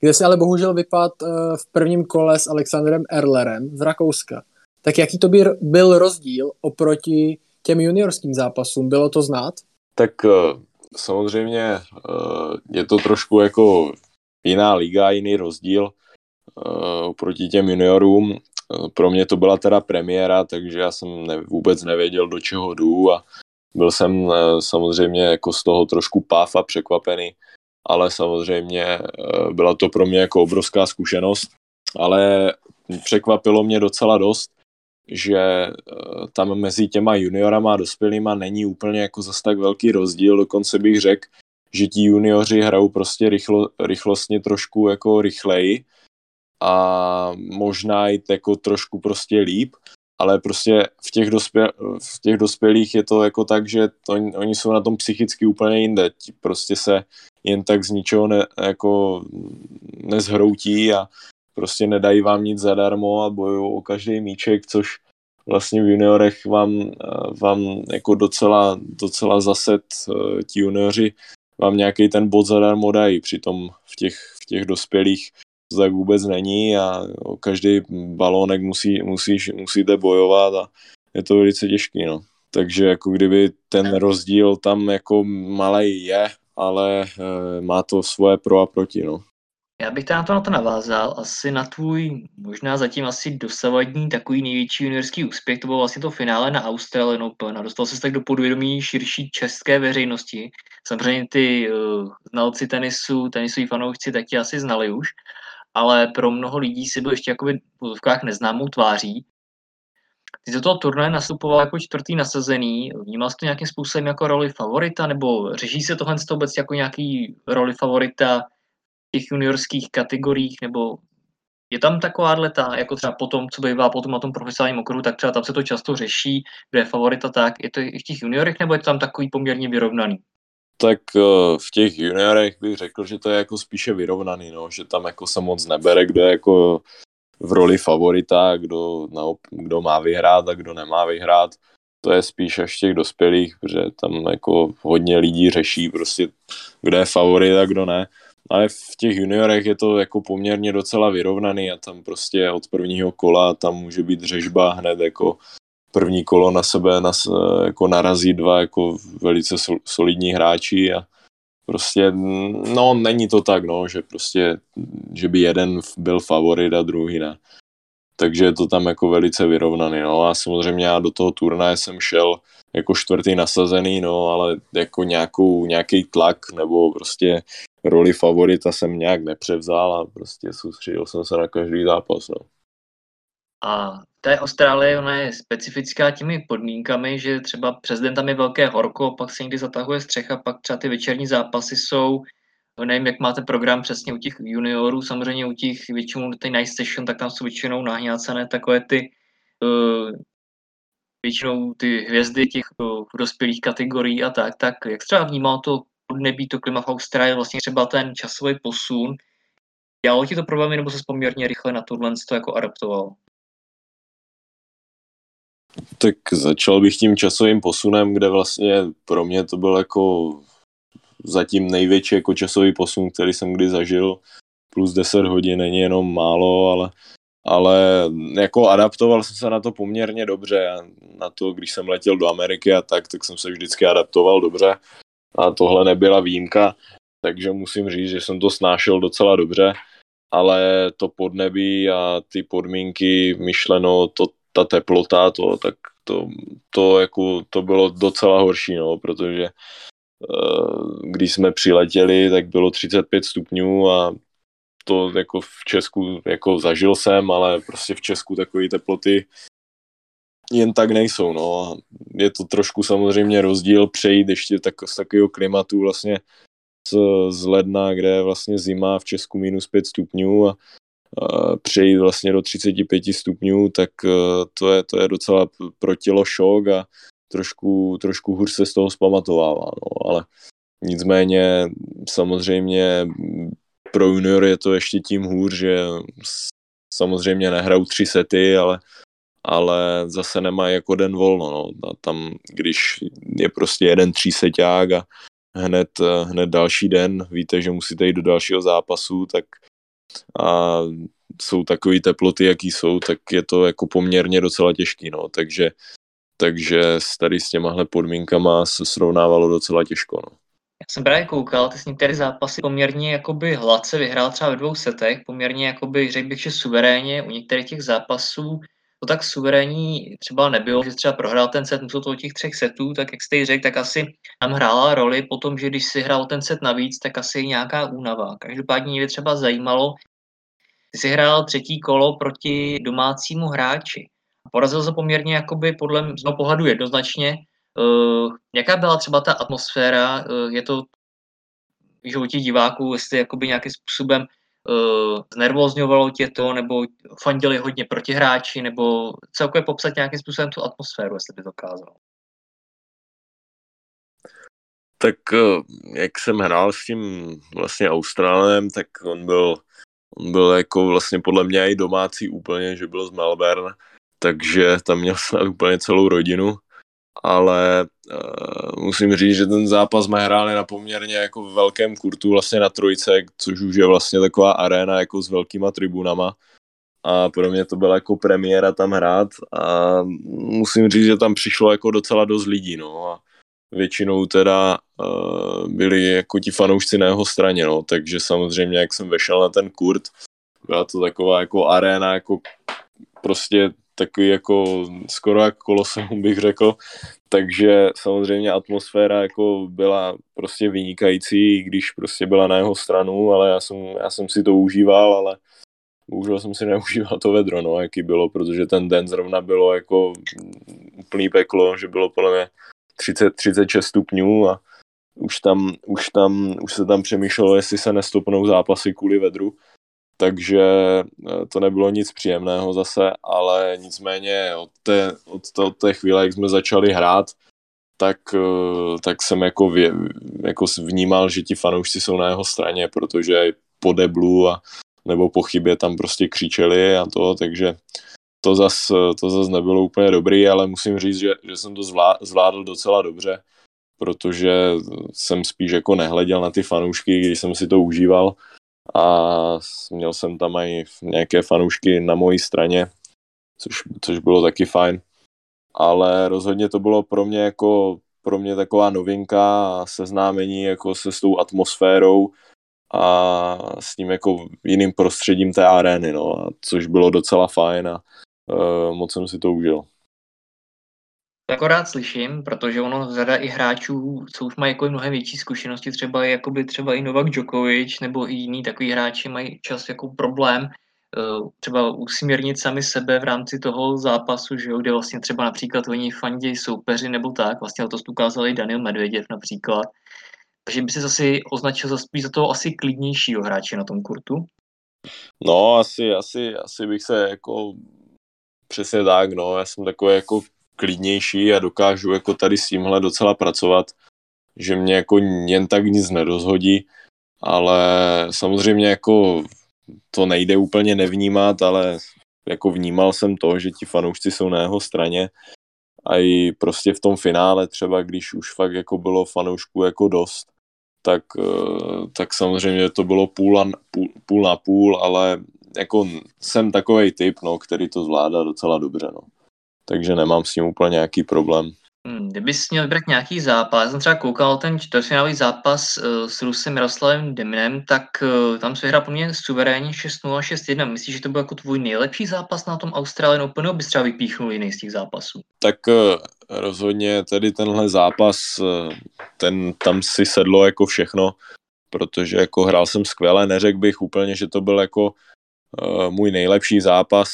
kde si ale bohužel vypad eh, v prvním kole s Alexandrem Erlerem z Rakouska. Tak jaký to byl rozdíl oproti těm juniorským zápasům? Bylo to znát? Tak eh, samozřejmě eh, je to trošku jako jiná liga, jiný rozdíl oproti těm juniorům. Pro mě to byla teda premiéra, takže já jsem ne, vůbec nevěděl, do čeho jdu a byl jsem samozřejmě jako z toho trošku páv a překvapený ale samozřejmě eh, byla to pro mě jako obrovská zkušenost, ale překvapilo mě docela dost, že eh, tam mezi těma juniorama a dospělýma není úplně jako zase tak velký rozdíl, dokonce bych řekl, že ti junioři hrajou prostě rychlo, rychlostně trošku jako rychleji a možná i jako trošku prostě líp, ale prostě v těch, dospěl, v těch dospělých je to jako tak, že to, oni jsou na tom psychicky úplně jinde. Prostě se jen tak z ničeho ne, jako nezhroutí a prostě nedají vám nic zadarmo a bojují o každý míček, což vlastně v juniorech vám, vám jako docela, docela zaset eh, ti junioři vám nějaký ten bod zadarmo dají, přitom v těch, v těch dospělých to tak vůbec není a o každý balónek musí, musíš, musíte bojovat a je to velice těžký, no. Takže jako kdyby ten rozdíl tam jako malý je, ale e, má to svoje pro a proti, no. Já bych tam na to, na to navázal, asi na tvůj, možná zatím asi dosavadní takový největší juniorský úspěch, to bylo vlastně to finále na Australian Open a dostal se tak do podvědomí širší české veřejnosti. Samozřejmě ty uh, znalci tenisu, tenisoví fanoušci tak tě asi znali už, ale pro mnoho lidí si byl ještě jakoby v pozovkách neznámou tváří. Ty do toho turnaje nastupoval jako čtvrtý nasazený. Vnímal jsi to nějakým způsobem jako roli favorita, nebo řeší se tohle vůbec jako nějaký roli favorita těch juniorských kategoriích, nebo je tam taková ta, jako třeba potom, co bývá potom na tom profesionálním okruhu, tak třeba tam se to často řeší, kde je favorita tak. Je to i v těch juniorech, nebo je to tam takový poměrně vyrovnaný? tak eh, v těch juniorech bych řekl, že to je jako spíše vyrovnaný, no, že tam jako se moc nebere, kdo je jako v roli favorita, kdo, kdo má vyhrát a kdo nemá vyhrát. To je spíš až těch dospělých, protože tam jako hodně lidí řeší prostě, kdo je favorit a kdo ne. Ale v těch juniorech je to jako poměrně docela vyrovnaný a tam prostě od prvního kola tam může být řežba hned jako první kolo na sebe nas, jako narazí dva jako velice solidní hráči a prostě, no není to tak, no, že prostě, že by jeden byl favorit a druhý ne. Takže je to tam jako velice vyrovnaný, no a samozřejmě já do toho turnaje jsem šel jako čtvrtý nasazený, no, ale jako nějakou, nějaký tlak nebo prostě roli favorita jsem nějak nepřevzal a prostě soustředil jsem se na každý zápas, no. A té Austrálie, ona je specifická těmi podmínkami, že třeba přes den tam je velké horko, pak se někdy zatahuje střecha, pak třeba ty večerní zápasy jsou, nevím, jak máte program přesně u těch juniorů, samozřejmě u těch většinou ty night session, tak tam jsou většinou nahňácené takové ty uh, většinou ty hvězdy těch uh, dospělých kategorií a tak, tak jak třeba vnímal to nebýt to klima v Austrálii, vlastně třeba ten časový posun, dělalo ti to problémy, nebo se poměrně rychle na tohle to jako adaptoval? Tak začal bych tím časovým posunem, kde vlastně pro mě to byl jako zatím největší jako časový posun, který jsem kdy zažil. Plus 10 hodin není jenom málo, ale, ale jako adaptoval jsem se na to poměrně dobře. Na to, když jsem letěl do Ameriky a tak, tak jsem se vždycky adaptoval dobře. A tohle nebyla výjimka, takže musím říct, že jsem to snášel docela dobře ale to podnebí a ty podmínky myšleno, to, ta teplota, to, tak to, to, jako, to bylo docela horší, no, protože uh, když jsme přiletěli, tak bylo 35 stupňů a to jako v Česku jako zažil jsem, ale prostě v Česku takové teploty jen tak nejsou, no. A je to trošku samozřejmě rozdíl přejít ještě tak, z takového klimatu vlastně z, z ledna, kde je vlastně zima v Česku minus 5 stupňů a přejít vlastně do 35 stupňů, tak e, to je, to je docela pro tělo šok a trošku, trošku hůř se z toho zpamatovává, no, ale nicméně samozřejmě pro junior je to ještě tím hůř, že samozřejmě nehrajou tři sety, ale, ale zase nemají jako den volno, no. A tam, když je prostě jeden tříseťák a hned, hned další den víte, že musíte jít do dalšího zápasu, tak a jsou takové teploty, jaký jsou, tak je to jako poměrně docela těžký, no. Takže, takže tady s těmahle podmínkama se srovnávalo docela těžko, no. Já jsem právě koukal, ty s některé zápasy poměrně jakoby hladce vyhrál třeba ve dvou setech, poměrně jakoby, řekl bych, že suverénně u některých těch zápasů to tak suverénní třeba nebylo, že třeba prohrál ten set musel toho těch třech setů, tak jak jste řekl, tak asi tam hrála roli potom, že když si hrál ten set navíc, tak asi nějaká únava. Každopádně mě třeba zajímalo, ty jsi hrál třetí kolo proti domácímu hráči. Porazil se poměrně jakoby podle mého pohledu jednoznačně. Uh, jaká byla třeba ta atmosféra? Uh, je to v životě diváků, jestli jakoby nějakým způsobem uh, znervozňovalo tě to, nebo fandili hodně protihráči, nebo celkově popsat nějakým způsobem tu atmosféru, jestli by dokázal. Tak uh, jak jsem hrál s tím vlastně Austrálem, tak on byl, on byl jako vlastně podle mě i domácí úplně, že byl z Melbourne, takže tam měl snad úplně celou rodinu ale uh, musím říct, že ten zápas jsme hráli na poměrně jako velkém kurtu, vlastně na trojce, což už je vlastně taková arena jako s velkýma tribunama. A pro mě to byla jako premiéra tam hrát a musím říct, že tam přišlo jako docela dost lidí, no. A většinou teda uh, byli jako ti fanoušci na jeho straně, no, takže samozřejmě, jak jsem vešel na ten kurt, byla to taková jako arena, jako prostě takový jako skoro jak koloseum bych řekl, takže samozřejmě atmosféra jako byla prostě vynikající, když prostě byla na jeho stranu, ale já jsem, já jsem si to užíval, ale bohužel jsem si neužíval to vedro, no, jaký bylo, protože ten den zrovna bylo jako úplný peklo, že bylo podle mě 30, 36 stupňů a už tam, už tam, už se tam přemýšlelo, jestli se nestopnou zápasy kvůli vedru, takže eh, to nebylo nic příjemného zase, ale nicméně od té, od té, od té chvíle, jak jsme začali hrát, tak, eh, tak jsem jako, vě, jako vnímal, že ti fanoušci jsou na jeho straně, protože po deblu a nebo po chybě tam prostě křičeli a to, takže to zas, to zas nebylo úplně dobrý, ale musím říct, že, že jsem to zvládl docela dobře, protože jsem spíš jako nehleděl na ty fanoušky, když jsem si to užíval a měl jsem tam i nějaké fanoušky na mojí straně, což, což bylo taky fajn. Ale rozhodně to bylo pro mě jako pro mě taková novinka a seznámení jako se s tou atmosférou a s tím jako jiným prostředím té arény, no, což bylo docela fajn a uh, moc jsem si to užil. Jako rád slyším, protože ono řada i hráčů, co už mají jako mnohem větší zkušenosti, třeba jakoby třeba i Novak Djokovic nebo i jiní takový hráči mají čas jako problém eh, třeba usměrnit sami sebe v rámci toho zápasu, že jo, kde vlastně třeba například oni fandí soupeři nebo tak, vlastně to ukázal i Daniel Medveděv například, takže by se zase označil za spíš za toho asi klidnějšího hráče na tom kurtu? No, asi, asi, asi bych se jako přesně tak, no, já jsem takový jako klidnější a dokážu jako tady s tímhle docela pracovat, že mě jako jen tak nic nerozhodí, ale samozřejmě jako to nejde úplně nevnímat, ale jako vnímal jsem to, že ti fanoušci jsou na jeho straně a i prostě v tom finále třeba, když už fakt jako bylo fanoušků jako dost, tak, eh, tak samozřejmě to bylo půl, a, půl, půl na půl, ale jako jsem takový typ, no, který to zvládá docela dobře, no takže nemám s tím úplně nějaký problém. Hmm, kdybys měl vybrat nějaký zápas, já jsem třeba koukal ten čtvrtfinálový zápas uh, s Rusem Jaroslavem Deminem, tak uh, tam se hrál poměrně suverénně 6-0 6-1. Myslíš, že to byl jako tvůj nejlepší zápas na tom Australian Open, nebo bys třeba vypíchnul jiný z těch zápasů? Tak uh, rozhodně tady tenhle zápas, ten tam si sedlo jako všechno, protože jako hrál jsem skvěle, neřekl bych úplně, že to byl jako Eh, můj nejlepší zápas,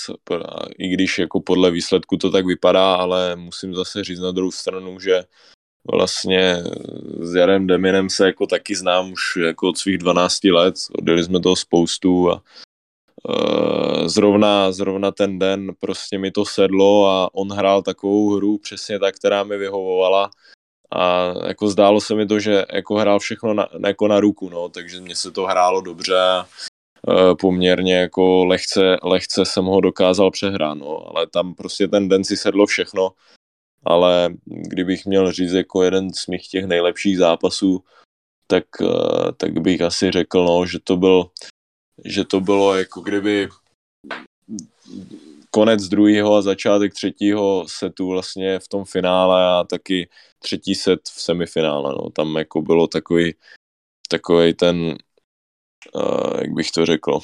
i když jako podle výsledku to tak vypadá, ale musím zase říct na druhou stranu, že vlastně s Jarem Deminem se jako taky znám už jako od svých 12 let, odjeli jsme toho spoustu a uh, zrovna, zrovna ten den prostě mi to sedlo a on hrál takovou hru přesně tak, která mi vyhovovala a jako zdálo se mi to, že jako hrál všechno na, jako na ruku, no, takže mně se to hrálo dobře a poměrně jako lehce, lehce jsem ho dokázal přehrát, no, ale tam prostě ten den si sedlo všechno, ale kdybych měl říct jako jeden z mých těch nejlepších zápasů, tak, uh, tak bych asi řekl, no, že to byl že to bylo jako kdyby konec druhého a začátek třetího setu vlastně v tom finále a taky třetí set v semifinále. No. Tam jako bylo takový, takový ten, uh, jak bych to řekl,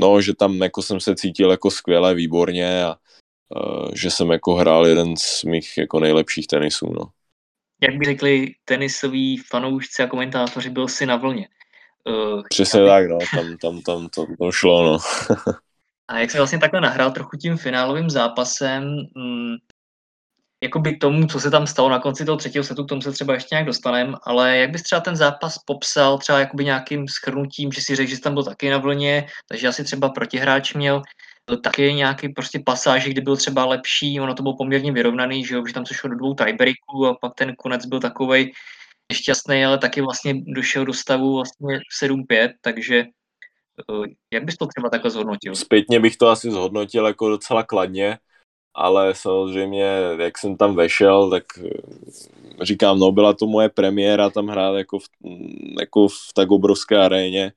no, že tam jako jsem se cítil jako skvěle, výborně a uh, že jsem jako hrál jeden z mých jako nejlepších tenisů. No. Jak by řekli tenisoví fanoušci a komentátoři, byl si na vlně. Uh, Přesně aby... tak, no, tam, tam, tam to, to šlo, no. a jak se vlastně takhle nahrál trochu tím finálovým zápasem, mm, jakoby tomu, co se tam stalo na konci toho třetího setu, k tomu se třeba ještě nějak dostaneme, ale jak bys třeba ten zápas popsal třeba jakoby nějakým schrnutím, že si řekl, že jsi tam byl taky na vlně, takže asi třeba protihráč měl taky nějaký prostě pasáž, kdy byl třeba lepší, ono to bylo poměrně vyrovnaný, že, jo, že tam se šlo do dvou tiebreaků a pak ten konec byl takovej nešťastný, ale taky vlastně došel do stavu vlastně 7-5, takže eh, jak bys to třeba takhle zhodnotil? Zpětně bych to asi zhodnotil jako docela kladně, ale samozřejmě, jak jsem tam vešel, tak eh, říkám, no byla to moje premiéra tam hrát jako v, jako v tak obrovské aréně,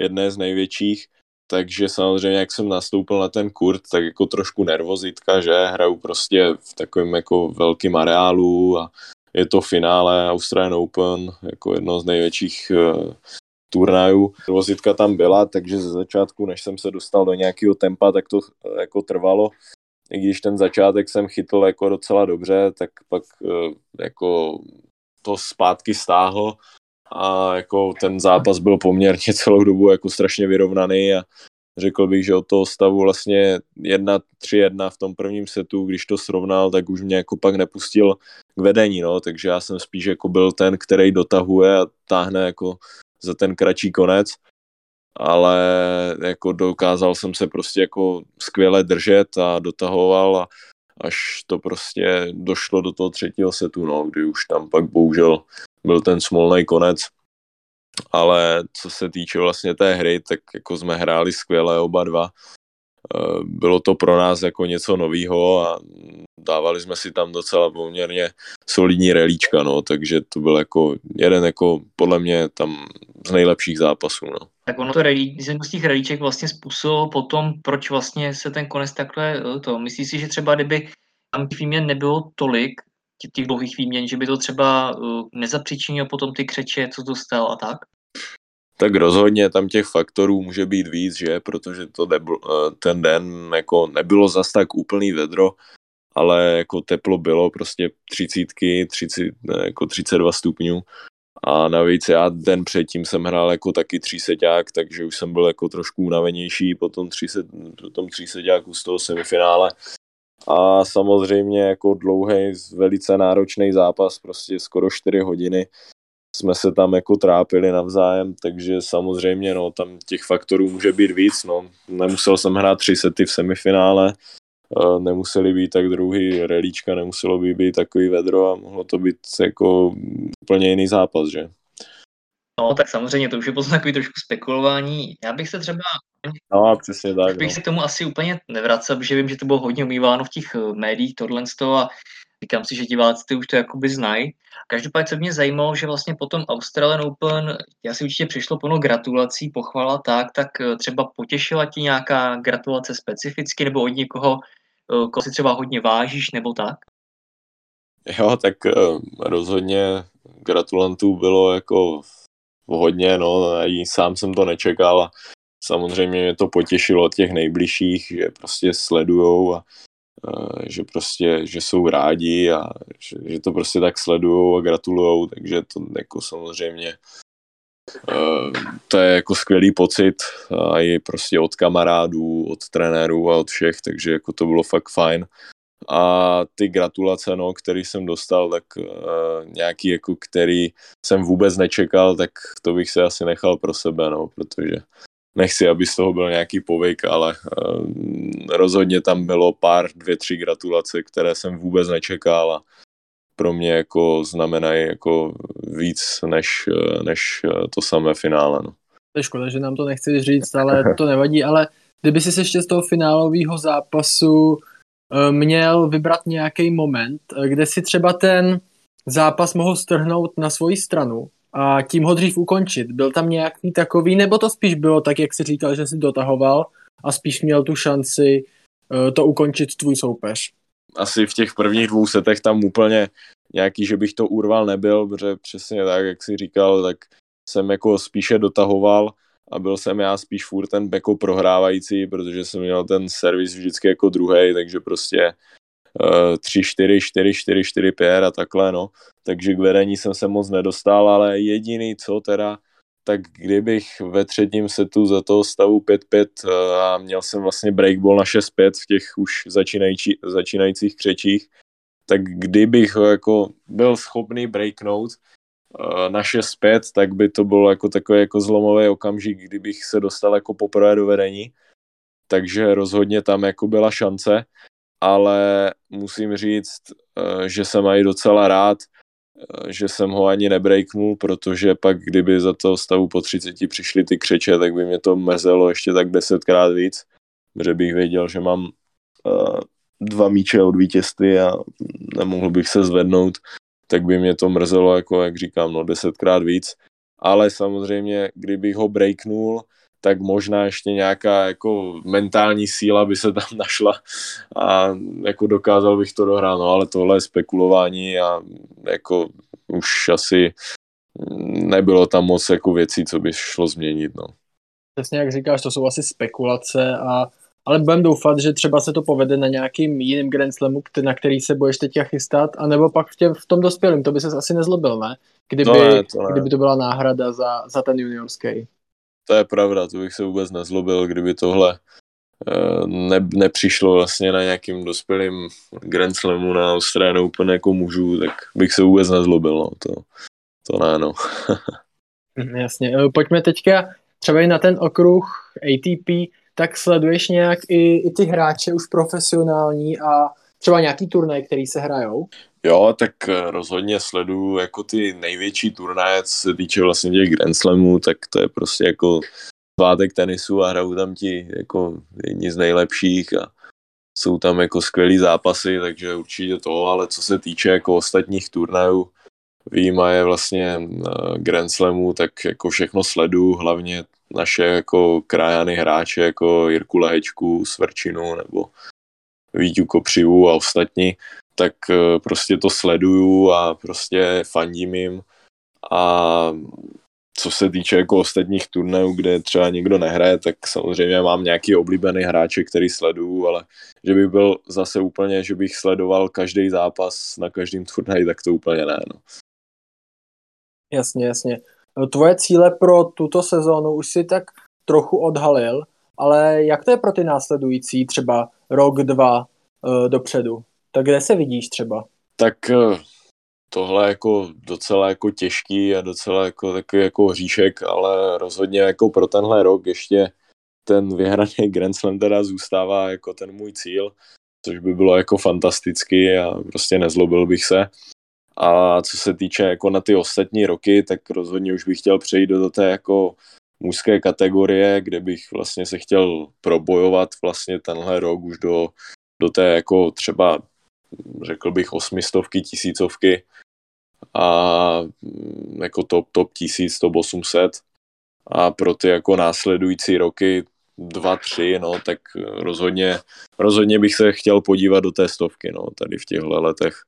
jedné z největších, takže samozřejmě, jak jsem nastoupil na ten kurt, tak jako trošku nervozitka, že? Hraju prostě v takovém jako velkým areálu a je to finále Australian Open, jako jedno z největších uh, turnajů. Nervozitka tam byla, takže ze začátku, než jsem se dostal do nějakého tempa, tak to uh, jako trvalo i když ten začátek jsem chytl jako docela dobře, tak pak eh, jako to zpátky stáhlo a jako ten zápas byl poměrně celou dobu jako strašně vyrovnaný a řekl bych, že od toho stavu vlastně 1-3-1 v tom prvním setu, když to srovnal, tak už mě jako pak nepustil k vedení, no, takže já jsem spíš jako byl ten, který dotahuje a táhne jako za ten kratší konec ale jako dokázal jsem se prostě jako skvěle držet a dotahoval a až to prostě došlo do toho třetího setu, no, kdy už tam pak bohužel byl ten smolný konec. Ale co se týče vlastně té hry, tak jako jsme hráli skvěle oba dva bylo to pro nás jako něco novýho a dávali jsme si tam docela poměrně solidní relíčka, no, takže to byl jako jeden jako podle mě tam z nejlepších zápasů, no. Tak ono to relí, z těch relíček vlastně způsobil potom, proč vlastně se ten konec takhle eh, to. Myslíš si, že třeba kdyby tam těch výměn nebylo tolik, těch dlouhých výměn, že by to třeba uh, nezapříčinilo potom ty křeče, co dostal a tak? Tak rozhodně tam těch faktorů může být víc, že, protože to nebyl, eh, ten den jako nebylo zas tak úplný vedro, ale jako teplo bylo prostě třicítky, 30, jako 32 stupňů. A navíc já den předtím jsem hrál jako taky tříseťák, takže už jsem byl jako trošku unavenější po tom, tříset, po tom tříseťáku z toho semifinále. A samozřejmě jako dlouhý, velice náročný zápas, prostě skoro 4 hodiny, jsme se tam jako trápili navzájem, takže samozřejmě no, tam těch faktorů může být víc. No. Nemusel jsem hrát tři sety v semifinále, nemuseli být tak druhý relíčka, nemuselo by být takový vedro a mohlo to být jako úplně jiný zápas, že? No, tak samozřejmě, to už je potom takový trošku spekulování. Já bych se třeba... No, přesně tak. Bych no. se k tomu asi úplně nevracel, protože vím, že to bylo hodně umýváno v těch eh, médiích, tohle a Říkám si, že diváci ty už to jakoby znají. Každopádně se mě zajímalo, že vlastně potom Australian Open, já si určitě přišlo plno gratulací, pochvala tak, tak eh, třeba potěšila ti nějaká gratulace specificky, nebo od někoho, eh, koho si třeba hodně vážíš, nebo tak? Jo, tak eh, rozhodně gratulantů bylo jako hodně, no, i sám jsem to nečekal a samozřejmě mě to potěšilo od těch nejbližších, že prostě sledujou a že prostě, že jsou rádi a že, že to prostě tak sledujou a gratulujou, takže to jako samozřejmě uh, to je jako skvělý pocit a i prostě od kamarádů, od trenérů a od všech, takže jako to bylo fakt fajn. A ty gratulace, no, který jsem dostal, tak uh, nějaký jako, který jsem vůbec nečekal, tak to bych se asi nechal pro sebe, no, protože nechci, aby z toho byl nějaký povyk, ale uh, rozhodně tam bylo pár, dvě, tři gratulace, které jsem vůbec nečekal a pro mě jako znamenají jako víc než, než to samé finále. No. To je škoda, že nám to nechceš říct, ale to nevadí, ale kdyby si ještě z toho finálového zápasu eh, měl vybrat nějaký moment, eh, kde si třeba ten zápas mohl strhnout na svoji stranu a tím ho dřív ukončit. Byl tam nějaký takový, nebo to spíš bylo tak, jak si říkal, že si dotahoval a spíš měl tu šanci eh, to ukončit tvůj soupeř? Asi v těch prvních dvou setech tam úplně nějaký, že bych to urval nebyl, protože přesně tak, jak si říkal, tak jsem jako spíše dotahoval a byl jsem já spíš furt ten jako prohrávající, protože jsem měl ten servis vždycky jako druhý, takže prostě 3, 4, 4, 4, 4, 5 a takhle, no. Takže k vedení jsem se moc nedostal, ale jediný co teda, tak kdybych ve třetím setu za toho stavu 5-5 uh, a měl jsem vlastně breakball na 6-5 v těch už začínající, začínajících křečích, tak kdybych ho jako byl schopný breaknout, Eh, na 6-5, tak by to bylo jako takový jako zlomový okamžik, kdybych se dostal jako poprvé do vedení. Takže rozhodně tam jako byla šance, ale musím říct, eh, že jsem i docela rád, eh, že jsem ho ani nebreaknul, protože pak kdyby za toho stavu po 30 přišly ty křeče, tak by mě to mrzelo ještě tak desetkrát víc, protože bych věděl, že mám dva míče od vítězství a nemohl bych se zvednout tak by mě to mrzelo, jako jak říkám, no desetkrát víc. Ale samozřejmě, kdybych ho breaknul, tak možná ještě nějaká jako mentální síla by se tam našla a jako dokázal bych to dohrát, no ale tohle je spekulování a jako už asi nebylo tam moc jako věcí, co by šlo změnit, no. Přesně jak říkáš, to jsou asi spekulace a ale budeme doufat, že třeba se to povede na nějakým jiným Grand Slamu, na který se budeš teď chystat, anebo pak v, tě, v tom dospělém, to by se asi nezlobil, ne? Kdyby, no ne, to ne. kdyby to byla náhrada za, za ten juniorský. To je pravda, to bych se vůbec nezlobil, kdyby tohle eh, ne, nepřišlo vlastně na nějakým dospělým Grand Slamu na Australian Open jako mužů, tak bych se vůbec nezlobil, no. to, to ne, no. Jasně, eh, pojďme teďka třeba i na ten okruh ATP, tak sleduješ nějak i, i ty hráče už profesionální a třeba nějaký turnaj, který se hrajou? Jo, tak eh, rozhodně sleduju jako ty největší turnaje, co se týče vlastně těch Grand Slamů, tak to je prostě jako svátek tenisu a hrajou tam ti jako jedni z nejlepších a jsou tam jako skvělý zápasy, takže určitě to, ale co se týče jako ostatních turnajů, výjima je vlastně eh, Grand Slamu, tak jako všechno sledu, hlavně naše jako krajany hráče jako Jirku Lehečku, Svrčinu nebo Víťu Kopřivu a ostatní, tak eh, prostě to sleduju a prostě fandím jim a co se týče jako ostatních turnajů, kde třeba někdo nehraje, tak samozřejmě mám nějaký oblíbený hráče, který sleduju, ale že by byl zase úplně, že bych sledoval každý zápas na každém turnaji, tak to úplně ne. No. Jasně, jasně. Tvoje cíle pro tuto sezónu už si tak trochu odhalil, ale jak to je pro ty následující třeba rok, dva uh, dopředu? Tak kde se vidíš třeba? Tak uh, tohle je jako docela jako těžký a docela jako takový jako hříšek, ale rozhodně jako pro tenhle rok ještě ten vyhraný Grand Slam teda zůstává jako ten můj cíl, což by bylo jako fantastický a prostě nezlobil bych se. A co se týče jako na ty ostatní roky, tak rozhodně už bych chtěl přejít do té jako mužské kategorie, kde bych vlastně se chtěl probojovat vlastně tenhle rok už do, do té jako třeba řekl bych osmistovky, tisícovky a mm, jako top, top tisíc, top 800 a pro ty jako následující roky dva, tři, no, tak rozhodně, rozhodně bych se chtěl podívat do té stovky, no, tady v těchto letech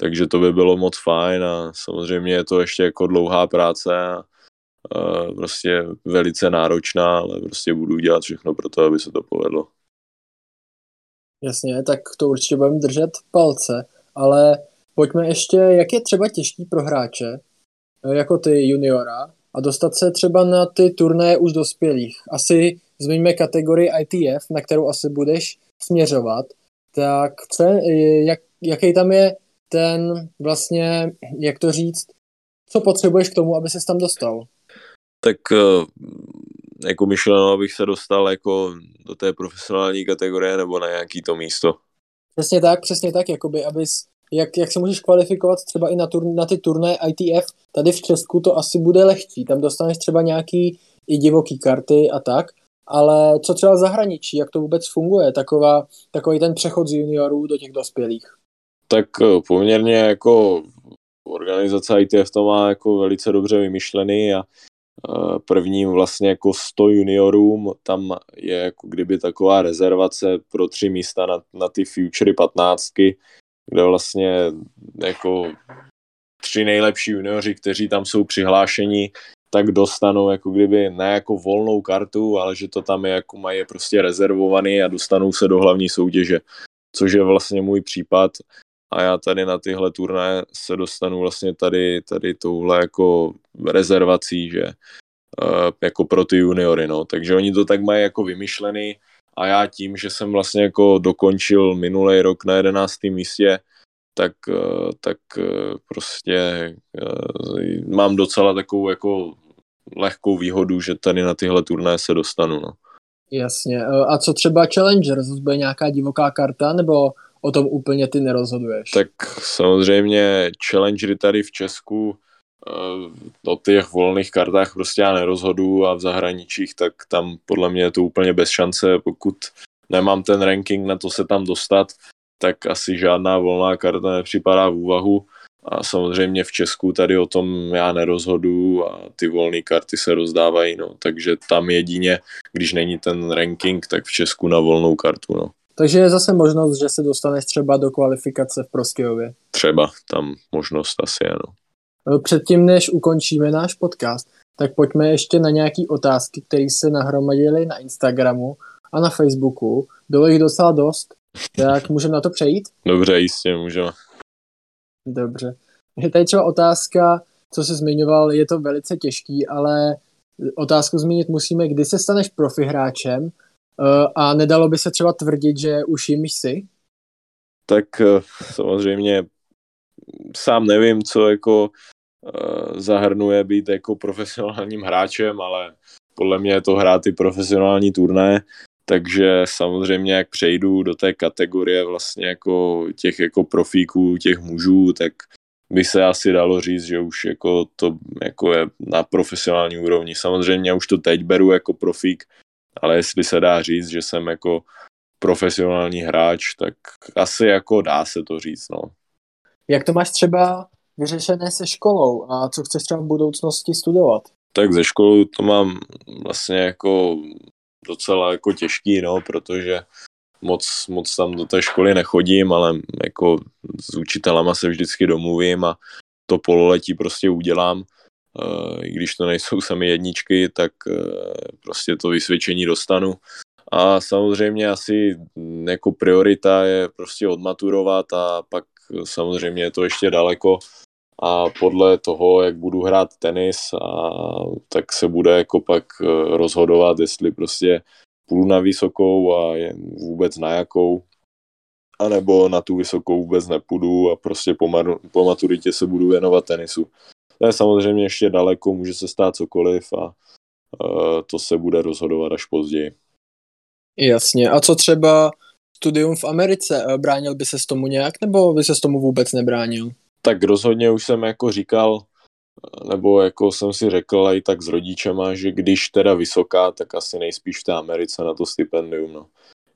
takže to by bylo moc fajn a samozřejmě je to ještě jako dlouhá práce a, a prostě velice náročná, ale prostě budu dělat všechno pro to, aby se to povedlo. Jasně, tak to určitě budeme držet palce, ale pojďme ještě, jak je třeba těžký pro hráče, e, jako ty juniora, a dostat se třeba na ty turnaje už dospělých. Asi zmiňme kategorii ITF, na kterou asi budeš směřovat, tak co, jak, jaký tam je ten vlastně, jak to říct, co potřebuješ k tomu, aby se tam dostal? Tak eh, jako myšleno, abych se dostal jako do té profesionální kategorie nebo na nějaký to místo. Přesně tak, přesně tak, jakoby, abys, jak, jak se můžeš kvalifikovat třeba i na, tur, na ty turné ITF, tady v Česku to asi bude lehčí, tam dostaneš třeba nějaký i divoký karty a tak, ale co třeba zahraničí, jak to vůbec funguje, taková, takový ten přechod z juniorů do těch dospělých? Tak eh, poměrně jako organizace ITF to má jako velice dobře vymyšlený a prvním vlastně jako 100 juniorům, tam je jako kdyby taková rezervace pro tři místa na, na ty Futury 15, kde vlastně jako tři nejlepší junioři, kteří tam jsou přihlášeni, tak dostanou jako kdyby ne jako volnou kartu, ale že to tam je jako mají prostě rezervovaný a dostanou se do hlavní soutěže, což je vlastně můj případ a já tady na tyhle turné se dostanu vlastně tady, tady touhle jako rezervací, že uh, jako pro ty juniory, no. Takže oni to tak mají jako vymyšlený a já tím, že jsem vlastně jako dokončil minulý rok na 11. místě, tak, uh, tak uh, prostě mám docela takovou jako lehkou výhodu, že tady na tyhle turné se dostanu, no. Jasně. A co třeba Challengers? Bude nějaká divoká karta, nebo o tom úplně ty nerozhoduješ. Tak samozřejmě challengery tady v Česku eh, o těch volných kartách prostě já nerozhodu a v zahraničích, tak tam podle mě je to úplně bez šance, pokud nemám ten ranking na to se tam dostat, tak asi žádná volná karta nepřipadá v úvahu. A samozřejmě v Česku tady o tom já nerozhodu a ty volné karty se rozdávají, no. takže tam jedině, když není ten ranking, tak v Česku na volnou kartu. No. Takže je zase možnost, že se dostaneš třeba do kvalifikace v Proskyjově. Třeba, tam možnost asi ano. E, předtím, než ukončíme náš podcast, tak pojďme ještě na nějaké otázky, které se nahromadily na Instagramu a na Facebooku. Bylo jich docela dost, tak můžeme na to přejít? Dobře, jistě, můžeme. Dobře. Je tady třeba otázka, co jsi zmiňoval, je to velice těžký, ale otázku zmínit musíme, kdy se staneš profi hráčem a nedalo by se třeba tvrdit, že už jim jsi? Tak eh, samozřejmě sám nevím, co jako eh, zahrnuje být jako profesionálním hráčem, ale podle mě je to hrát i profesionální turné, takže samozřejmě jak přejdu do té kategorie vlastně jako těch jako profíků, těch mužů, tak by se asi dalo říct, že už jako to jako je na profesionální úrovni. Samozřejmě už to teď beru jako profík, ale jestli se dá říct, že jsem jako profesionální hráč, tak asi jako dá se to říct, no. Jak to máš třeba vyřešené se školou a co chceš třeba v budoucnosti studovat? Tak ze školou to mám vlastně jako docela jako těžký, no, protože moc, moc tam do té školy nechodím, ale jako s učitelama se vždycky domluvím a to pololetí prostě udělám i když to nejsou sami jedničky, tak eh, prostě to vysvědčení dostanu. A samozřejmě asi jako priorita je prostě odmaturovat a pak samozřejmě je to ještě daleko a podle toho, jak budu hrát tenis, a tak se bude jako pak eh, rozhodovat, jestli prostě půjdu na vysokou a vůbec na jakou, anebo na tu vysokou vůbec nepůjdu a prostě po, po maturitě se budu věnovat tenisu. To je samozřejmě ještě daleko, může se stát cokoliv a uh, to se bude rozhodovat až později. Jasně. A co třeba studium v Americe? E, bránil by se s tomu nějak, nebo by se s tomu vůbec nebránil? Tak rozhodně už jsem jako říkal, nebo jako jsem si řekl i tak s rodičema, že když teda vysoká, tak asi nejspíš v té Americe na to stipendium. No.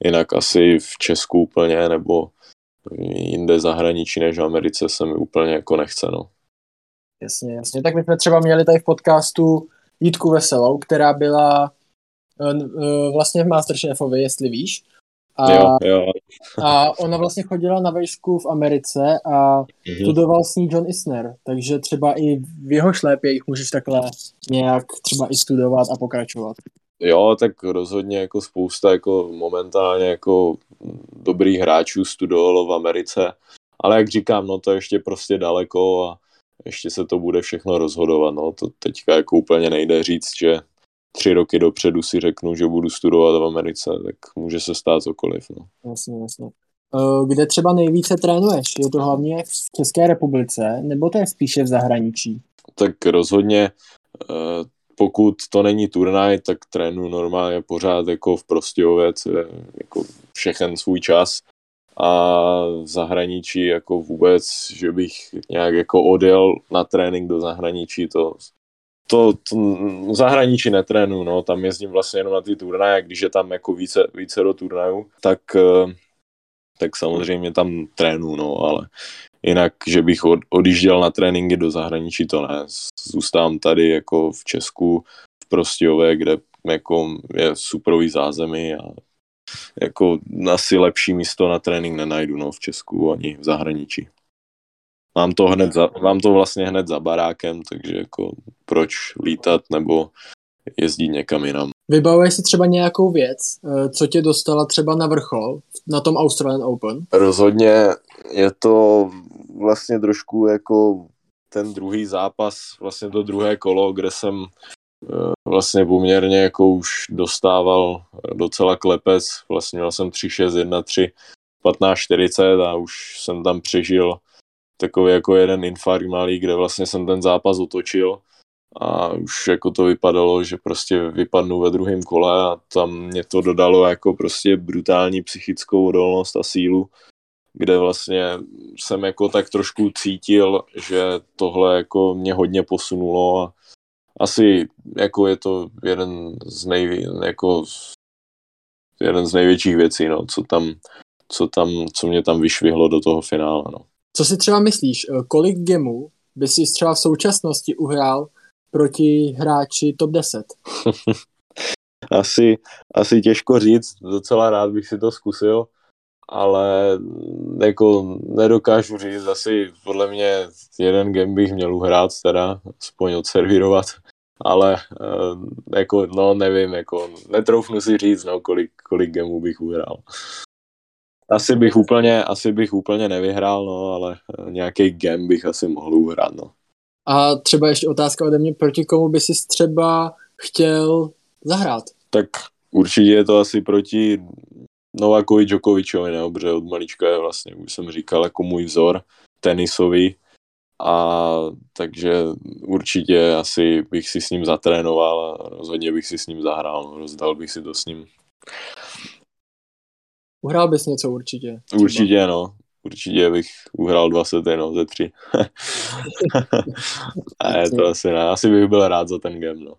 Jinak asi v Česku úplně, nebo jinde zahraničí než v Americe se mi úplně jako nechce. No. Jasně, jasně. Tak my jsme třeba měli tady v podcastu Jítku Veselou, která byla uh, vlastně v Masterchefovi, jestli víš. A, jo, jo. a ona vlastně chodila na vejšku v Americe a mm-hmm. studoval s ní John Isner, takže třeba i v jeho šlépě jich můžeš takhle nějak třeba i studovat a pokračovat. Jo, tak rozhodně jako spousta jako momentálně jako dobrých hráčů studovalo v Americe, ale jak říkám, no to ještě prostě daleko a ještě se to bude všechno rozhodovat. No. To teďka jako úplně nejde říct, že tři roky dopředu si řeknu, že budu studovat v Americe, tak může se stát cokoliv. No. Jasně, jasně. Eh, kde třeba nejvíce trénuješ? Je to hlavně v České republice, nebo to je spíše v zahraničí? Tak rozhodně, eh, pokud to není turnaj, tak trénuji normálně pořád jako v Prostějovec, jako všechen svůj čas a v zahraničí jako vůbec, že bych nějak jako odjel na trénink do zahraničí, to to, to v zahraničí netrénu, no, tam jezdím vlastně jenom na ty turnaje, když je tam jako více, více do turnajů, tak, eh, tak samozřejmě tam trénu, no, ale jinak, že bych od, odjížděl na tréninky do zahraničí, to ne. Zůstávám tady jako v Česku, v Prostějové, kde jako je superový zázemí a jako asi lepší místo na trénink nenajdu no, v Česku ani v zahraničí. Mám to, hned za, mám to vlastně hned za barákem, takže jako proč lítat nebo jezdit někam jinam. Vybavuješ si třeba nějakou věc, eh, co tě dostala třeba na vrchol na tom Australian Open? Rozhodně je to vlastně trošku jako ten druhý zápas, vlastně to druhé kolo, kde jsem vlastně poměrně jako už dostával docela klepec, vlastně měl jsem 3-6, 1-3, 15-40 a už jsem tam přežil takový jako jeden infarkt malý, kde vlastně jsem ten zápas otočil. A už jako to vypadalo, že prostě vypadnu ve druhém kole a tam mě to dodalo jako prostě brutální psychickou odolnost a sílu, kde vlastně jsem jako tak trošku cítil, že tohle jako mě hodně posunulo a asi jako je to jeden z nejví, jako jeden z největších věcí, no, co tam, co tam, co mě tam vyšvihlo do toho finále, no. Co si třeba myslíš, eh, kolik gemů by si třeba v současnosti uhrál proti hráči top 10? asi, asi těžko říct, docela rád bych si to zkusil, ale jako nedokážu říct, asi podle mě jeden game bych měl uhrát, teda aspoň odservírovat, ale eh, jako, no nevím, jako netroufnu si říct, no, kolik, kolik gemů bych uhrál. Asi bych úplně, asi bych úplně nevyhrál, no, ale eh, nějaký gem bych asi mohl uhrát, no. A třeba ještě otázka ode mě, proti komu by si třeba chtěl zahrát? Tak určitě je to asi proti Novakovi Djokovičovi, ne, protože od malička je vlastně, už jsem říkal, jako můj vzor tenisový, a takže určitě asi bych si s ním zatrénoval a rozhodně bych si s ním zahrál, no, rozdal bych si to s ním. Uhrál bys něco určitě. Třeba. Určitě, no. Určitě bych uhrál dva sety, no, ze tři. a je to asi ne. Asi bych byl rád za ten game, no.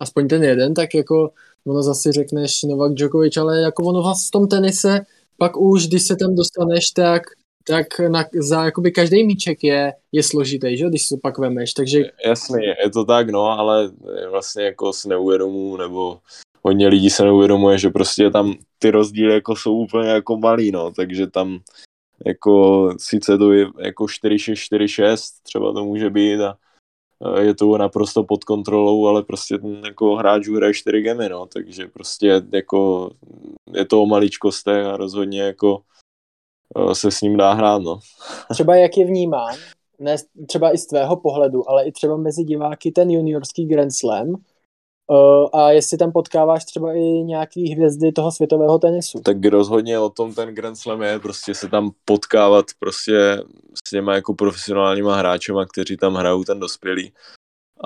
Aspoň ten jeden, tak jako ono zase řekneš Novak Djokovic, ale jako ono v tom tenise, pak už, když se tam dostaneš, tak tak na, za jakoby každý míček je, je složitý, že, když to pak vemeš, takže... Jasně, je to tak, no, ale vlastně jako si neuvědomu, nebo hodně lidí se neuvědomuje, že prostě tam ty rozdíly jako jsou úplně jako malý, no, takže tam jako sice to je jako 4-6-4-6, třeba to může být a je to naprosto pod kontrolou, ale prostě ten jako hráč hraje 4 gemy, no, takže prostě jako je to o maličkostech a rozhodně jako Eh, se s ním dá hrát. No. Třeba jak je vnímán, ne třeba i z tvého pohledu, ale i třeba mezi diváky ten juniorský Grand Slam, Uh, a jestli tam potkáváš třeba i nějaký hvězdy toho světového tenisu. Tak rozhodně o tom ten Grand Slam je, prostě se tam potkávat prostě s těma jako profesionálníma hráčema, kteří tam hrajou ten dospělý.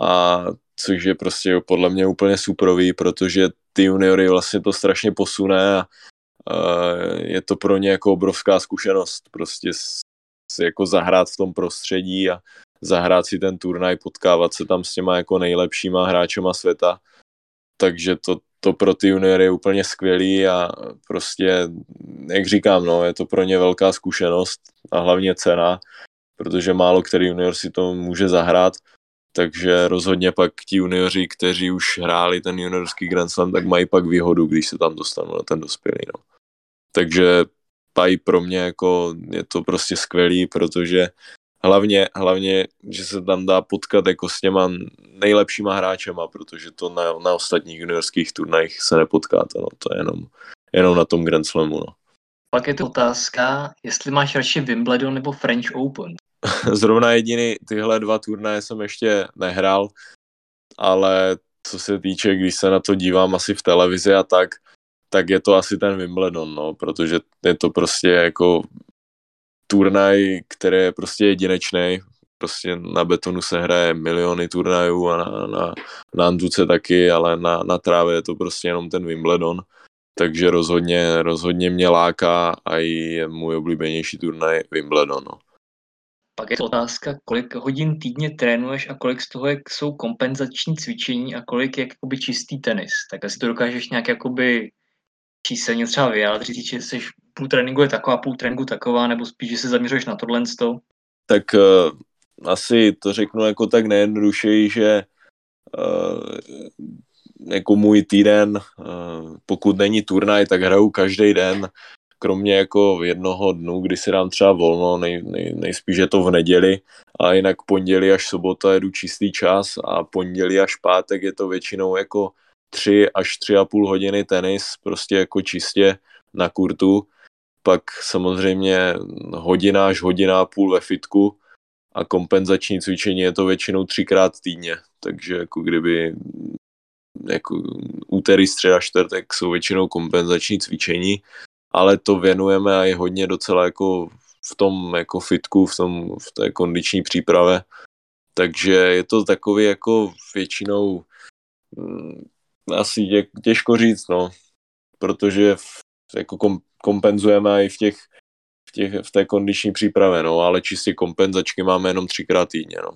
A což je prostě podle mě úplně superový, protože ty juniory vlastně to strašně posune a je to pro ně jako obrovská zkušenost prostě si jako zahrát v tom prostředí a zahrát si ten turnaj, potkávat se tam s těma jako nejlepšíma hráčema světa. Takže to, to pro ty juniory je úplně skvělý a prostě, jak říkám, no, je to pro ně velká zkušenost a hlavně cena, protože málo který junior si to může zahrát, takže rozhodně pak ti junioři, kteří už hráli ten juniorský Grand Slam, tak mají pak výhodu, když se tam dostanou na ten dospělý. No. Takže pají pro mě jako je to prostě skvělý, protože hlavně, hlavně, že se tam dá potkat jako s těma nejlepšíma hráčema, protože to na, na ostatních juniorských turnajích se nepotkáte, no, to je jenom, jenom na tom Grand Slamu, no. Pak je to otázka, jestli máš radši Wimbledon nebo French Open. Zrovna jediný tyhle dva turnaje jsem ještě nehrál, ale co se týče, když se na to dívám asi v televizi a tak, tak je to asi ten Wimbledon, no, protože je to prostě jako turnaj, který je prostě jedinečný. Prostě na betonu se hraje miliony turnajů a na, na, na Anduce taky, ale na, na trávě je to prostě jenom ten Wimbledon. Takže rozhodně, rozhodně mě láká a i je můj oblíbenější turnaj Wimbledon. No. Pak je to otázka, kolik hodin týdně trénuješ a kolik z toho je, jsou kompenzační cvičení a kolik je jakoby čistý tenis. Tak asi to dokážeš nějak jakoby číselně třeba vyjádřit, že jsi půl tréninku je taková, půl tréninku taková, nebo spíš, že se zaměřuješ na tohle. Tak uh, asi to řeknu jako tak nejjednodušeji, že uh, jako můj týden, uh, pokud není turnaj, tak hraju každý den, kromě jako jednoho dnu, kdy si dám třeba volno, nej, nej, nejspíš je to v neděli, a jinak pondělí až sobota jedu čistý čas a pondělí až pátek je to většinou jako tři až tři a půl hodiny tenis, prostě jako čistě na kurtu, pak samozřejmě hodina až hodina a půl ve fitku a kompenzační cvičení je to většinou třikrát týdně, takže jako kdyby jako úterý, středa, čtvrtek jsou většinou kompenzační cvičení, ale to věnujeme a je hodně docela jako v tom jako fitku, v, tom, v té kondiční příprave. Takže je to takový jako většinou hm, asi tě, těžko říct, no, protože jako kom, kompenzujeme i v těch, v, těch, v té kondiční přípravě, no, ale čistě kompenzačky máme jenom třikrát týdně, no,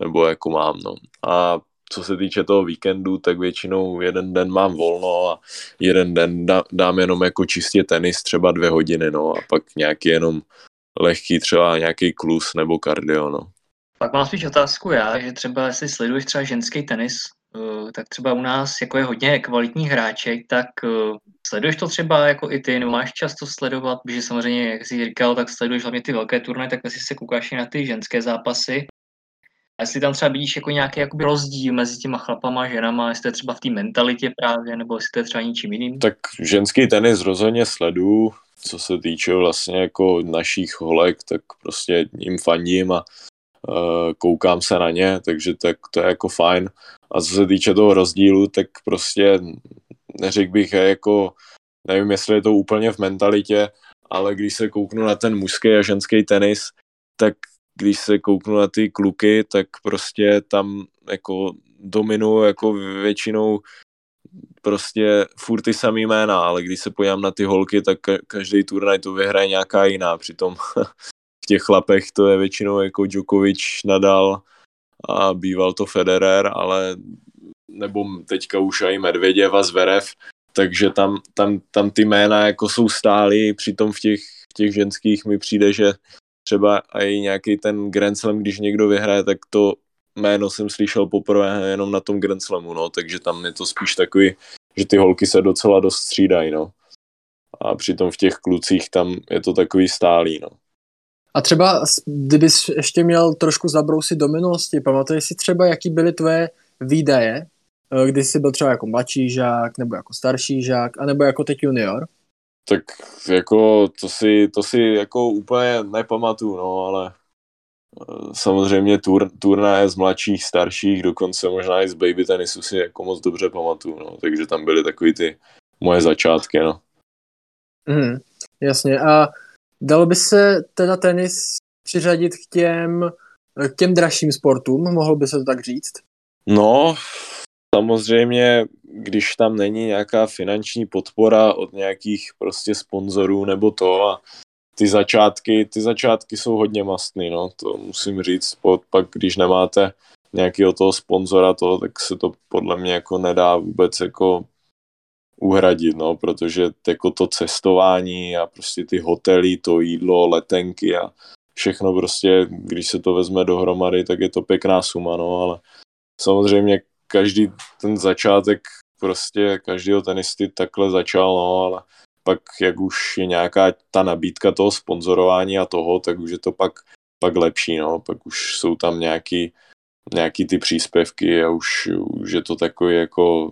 nebo jako mám, no. A co se týče toho víkendu, tak většinou jeden den mám volno a jeden den dám jenom jako čistě tenis, třeba dvě hodiny, no, a pak nějaký jenom lehký třeba nějaký klus nebo kardio, no. Pak mám spíš otázku já, že třeba jestli sleduješ třeba ženský tenis, tak třeba u nás jako je hodně kvalitních hráček, tak eh, sleduješ to třeba jako i ty, nebo máš čas to sledovat, protože samozřejmě, jak jsi říkal, tak sleduješ hlavně ty velké turnaje, tak asi se koukáš i na ty ženské zápasy. A jestli tam třeba vidíš jako nějaký jakoby rozdíl mezi těma chlapama a ženama, jestli to je třeba v té mentalitě právě, nebo jestli to je třeba něčím jiným? Tak ženský tenis rozhodně sledu, co se týče vlastně jako našich holek, tak prostě jim fandím a koukám se na ně, takže tak to je jako fajn. A co se týče toho rozdílu, tak prostě neřekl bych jako, nevím, jestli je to úplně v mentalitě, ale když se kouknu na ten mužský a ženský tenis, tak když se kouknu na ty kluky, tak prostě tam jako dominují jako většinou prostě furt ty samý jména, ale když se podívám na ty holky, tak každý turnaj to vyhraje nějaká jiná, přitom v těch chlapech to je většinou jako Djokovic, Nadal a býval to Federer, ale nebo teďka už i Medvěděv a Zverev, takže tam, tam, tam ty jména jako jsou stálí, přitom v těch, v těch ženských mi přijde, že třeba i nějaký ten Grand Slam, když někdo vyhraje, tak to jméno jsem slyšel poprvé jenom na tom Grand Slamu, no, takže tam je to spíš takový, že ty holky se docela dost střídají, no. A přitom v těch klucích tam je to takový stálý, no. A třeba, kdybys ještě měl trošku zabrousit do minulosti, pamatuješ si třeba, jaký byly tvoje výdaje, eh, když jsi byl třeba jako mladší žák, nebo jako starší žák, anebo jako teď junior? Tak jako to si, to si jako úplně nepamatuju, no, ale eh, samozřejmě tur, turnaje z mladších, starších, dokonce možná i z baby tenisu si jako moc dobře pamatuju, no, takže tam byly takový ty moje začátky, no. Mm, jasně, a dalo by se teda tenis přiřadit k těm, k těm dražším sportům, mohl by se to tak říct? No, samozřejmě, když tam není nějaká finanční podpora od nějakých prostě sponzorů nebo to a ty začátky, ty začátky jsou hodně mastný, no, to musím říct, pak když nemáte nějakého toho sponzora toho, tak se to podle mě jako nedá vůbec jako uhradit, no, protože jako to cestování a prostě ty hotely, to jídlo, letenky a všechno prostě, když se to vezme dohromady, tak je to pěkná suma, no, ale samozřejmě každý ten začátek prostě každého tenisty takhle začal, no, ale pak jak už je nějaká ta nabídka toho sponzorování a toho, tak už je to pak, pak lepší, no, pak už jsou tam nějaký, nějaký ty příspěvky a už, už je to takový jako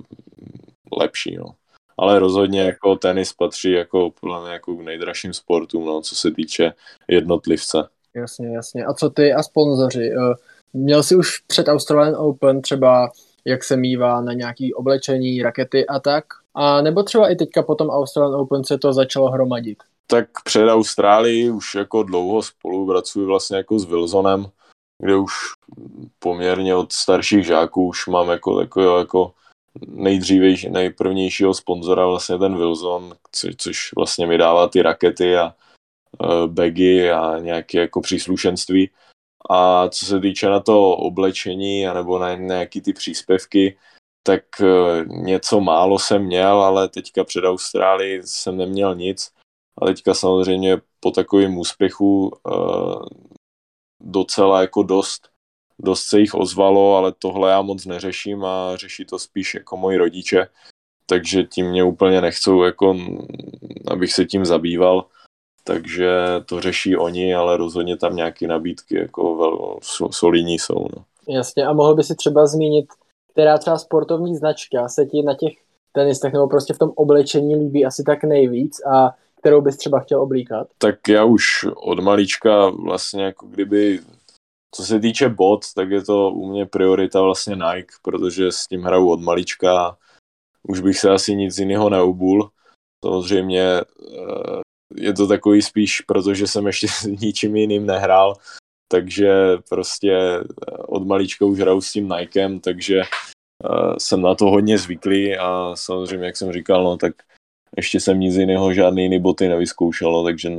lepší, no. Ale rozhodně jako tenis patří jako, jako k nejdražším sportům, no, co se týče jednotlivce. Jasně, jasně. A co ty a sponzoři? Eh, měl jsi už před Australian Open třeba jak se mývá na nějaký oblečení, rakety a tak. A nebo třeba i teďka potom Australian Open se to začalo hromadit. Tak před Austrálií už jako dlouho spolupracuji vlastně jako s Wilsonem, kde už poměrně od starších žáků už mám jako, jako, jako nejdřívější, nejprvnějšího sponzora vlastně ten Wilson, co, což vlastně mi dává ty rakety a, uh, bagy a nějaké jako příslušenství. A co se týče na to oblečení anebo na nějaký ty příspěvky, tak uh, něco málo jsem měl, ale teďka před Austrálií jsem neměl nic. A teďka samozřejmě po takovém úspěchu uh, docela jako dost, dost se jich ozvalo, ale tohle já moc neřeším a řeší to spíš jako moji rodiče, takže tím mě úplně nechcou, jako, abych se tím zabýval, takže to řeší oni, ale rozhodně tam nějaké nabídky jako vel, solidní jsou. No. Jasně, a mohl by si třeba zmínit, která třeba sportovní značka se ti na těch tenistech nebo prostě v tom oblečení líbí asi tak nejvíc a kterou bys třeba chtěl oblíkat? Tak já už od malička vlastně jako kdyby, co se týče bot, tak je to u mě priorita vlastně Nike, protože s tím hraju od malička už bych se asi nic jiného neubul. Samozřejmě eh, je to takový spíš, protože jsem ještě s ničím jiným nehrál, takže prostě eh, od malička už hraju s tím Nikem, takže eh, jsem na to hodně zvyklý a samozřejmě, jak jsem říkal, no tak ještě jsem nic jiného, žádný jiný boty nevyzkoušel, takže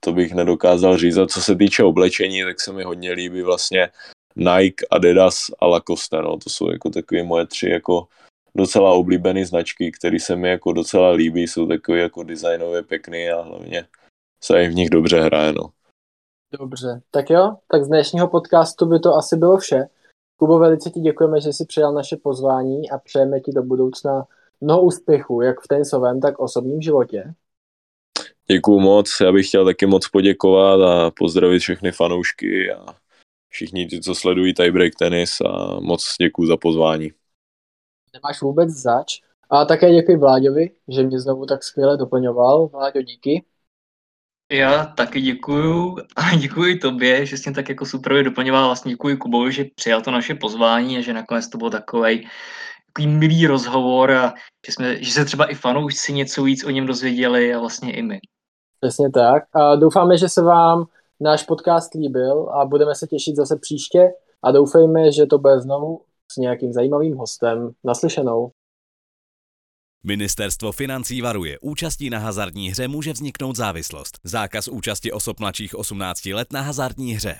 to bych nedokázal říct. A co se týče oblečení, tak se mi hodně líbí vlastně Nike, Adidas a Lacoste, no, to jsou jako takové moje tři jako docela oblíbené značky, které se mi jako docela líbí, jsou takové jako designově pěkný a hlavně se i v nich dobře hraje, no. Dobře, tak jo, tak z dnešního podcastu by to asi bylo vše. Kubo, velice ti děkujeme, že jsi přijal naše pozvání a přejeme ti do budoucna mnoho úspěchů, jak v tenisovém, tak v osobním životě. Děkuju moc, já bych chtěl taky moc poděkovat a pozdravit všechny fanoušky a všichni ti, co sledují tiebreak tenis a moc děkuju za pozvání. Nemáš vůbec zač. A také děkuji Vláďovi, že mě znovu tak skvěle doplňoval. Vláďo, díky. Já taky děkuju a děkuji tobě, že jsi mě tak jako super doplňoval. Vlastně děkuji Kubovi, že přijal to naše pozvání a že nakonec to byl takový takový milý rozhovor a že, jsme, že se třeba i fanoušci něco víc o něm dozvěděli a vlastně i my. Přesně tak. A doufáme, že se vám náš podcast líbil a budeme se těšit zase příště a doufejme, že to bude znovu s nějakým zajímavým hostem. Naslyšenou. Ministerstvo financí varuje. Účastí na hazardní hře může vzniknout závislost. Zákaz účasti osob mladších 18 let na hazardní hře.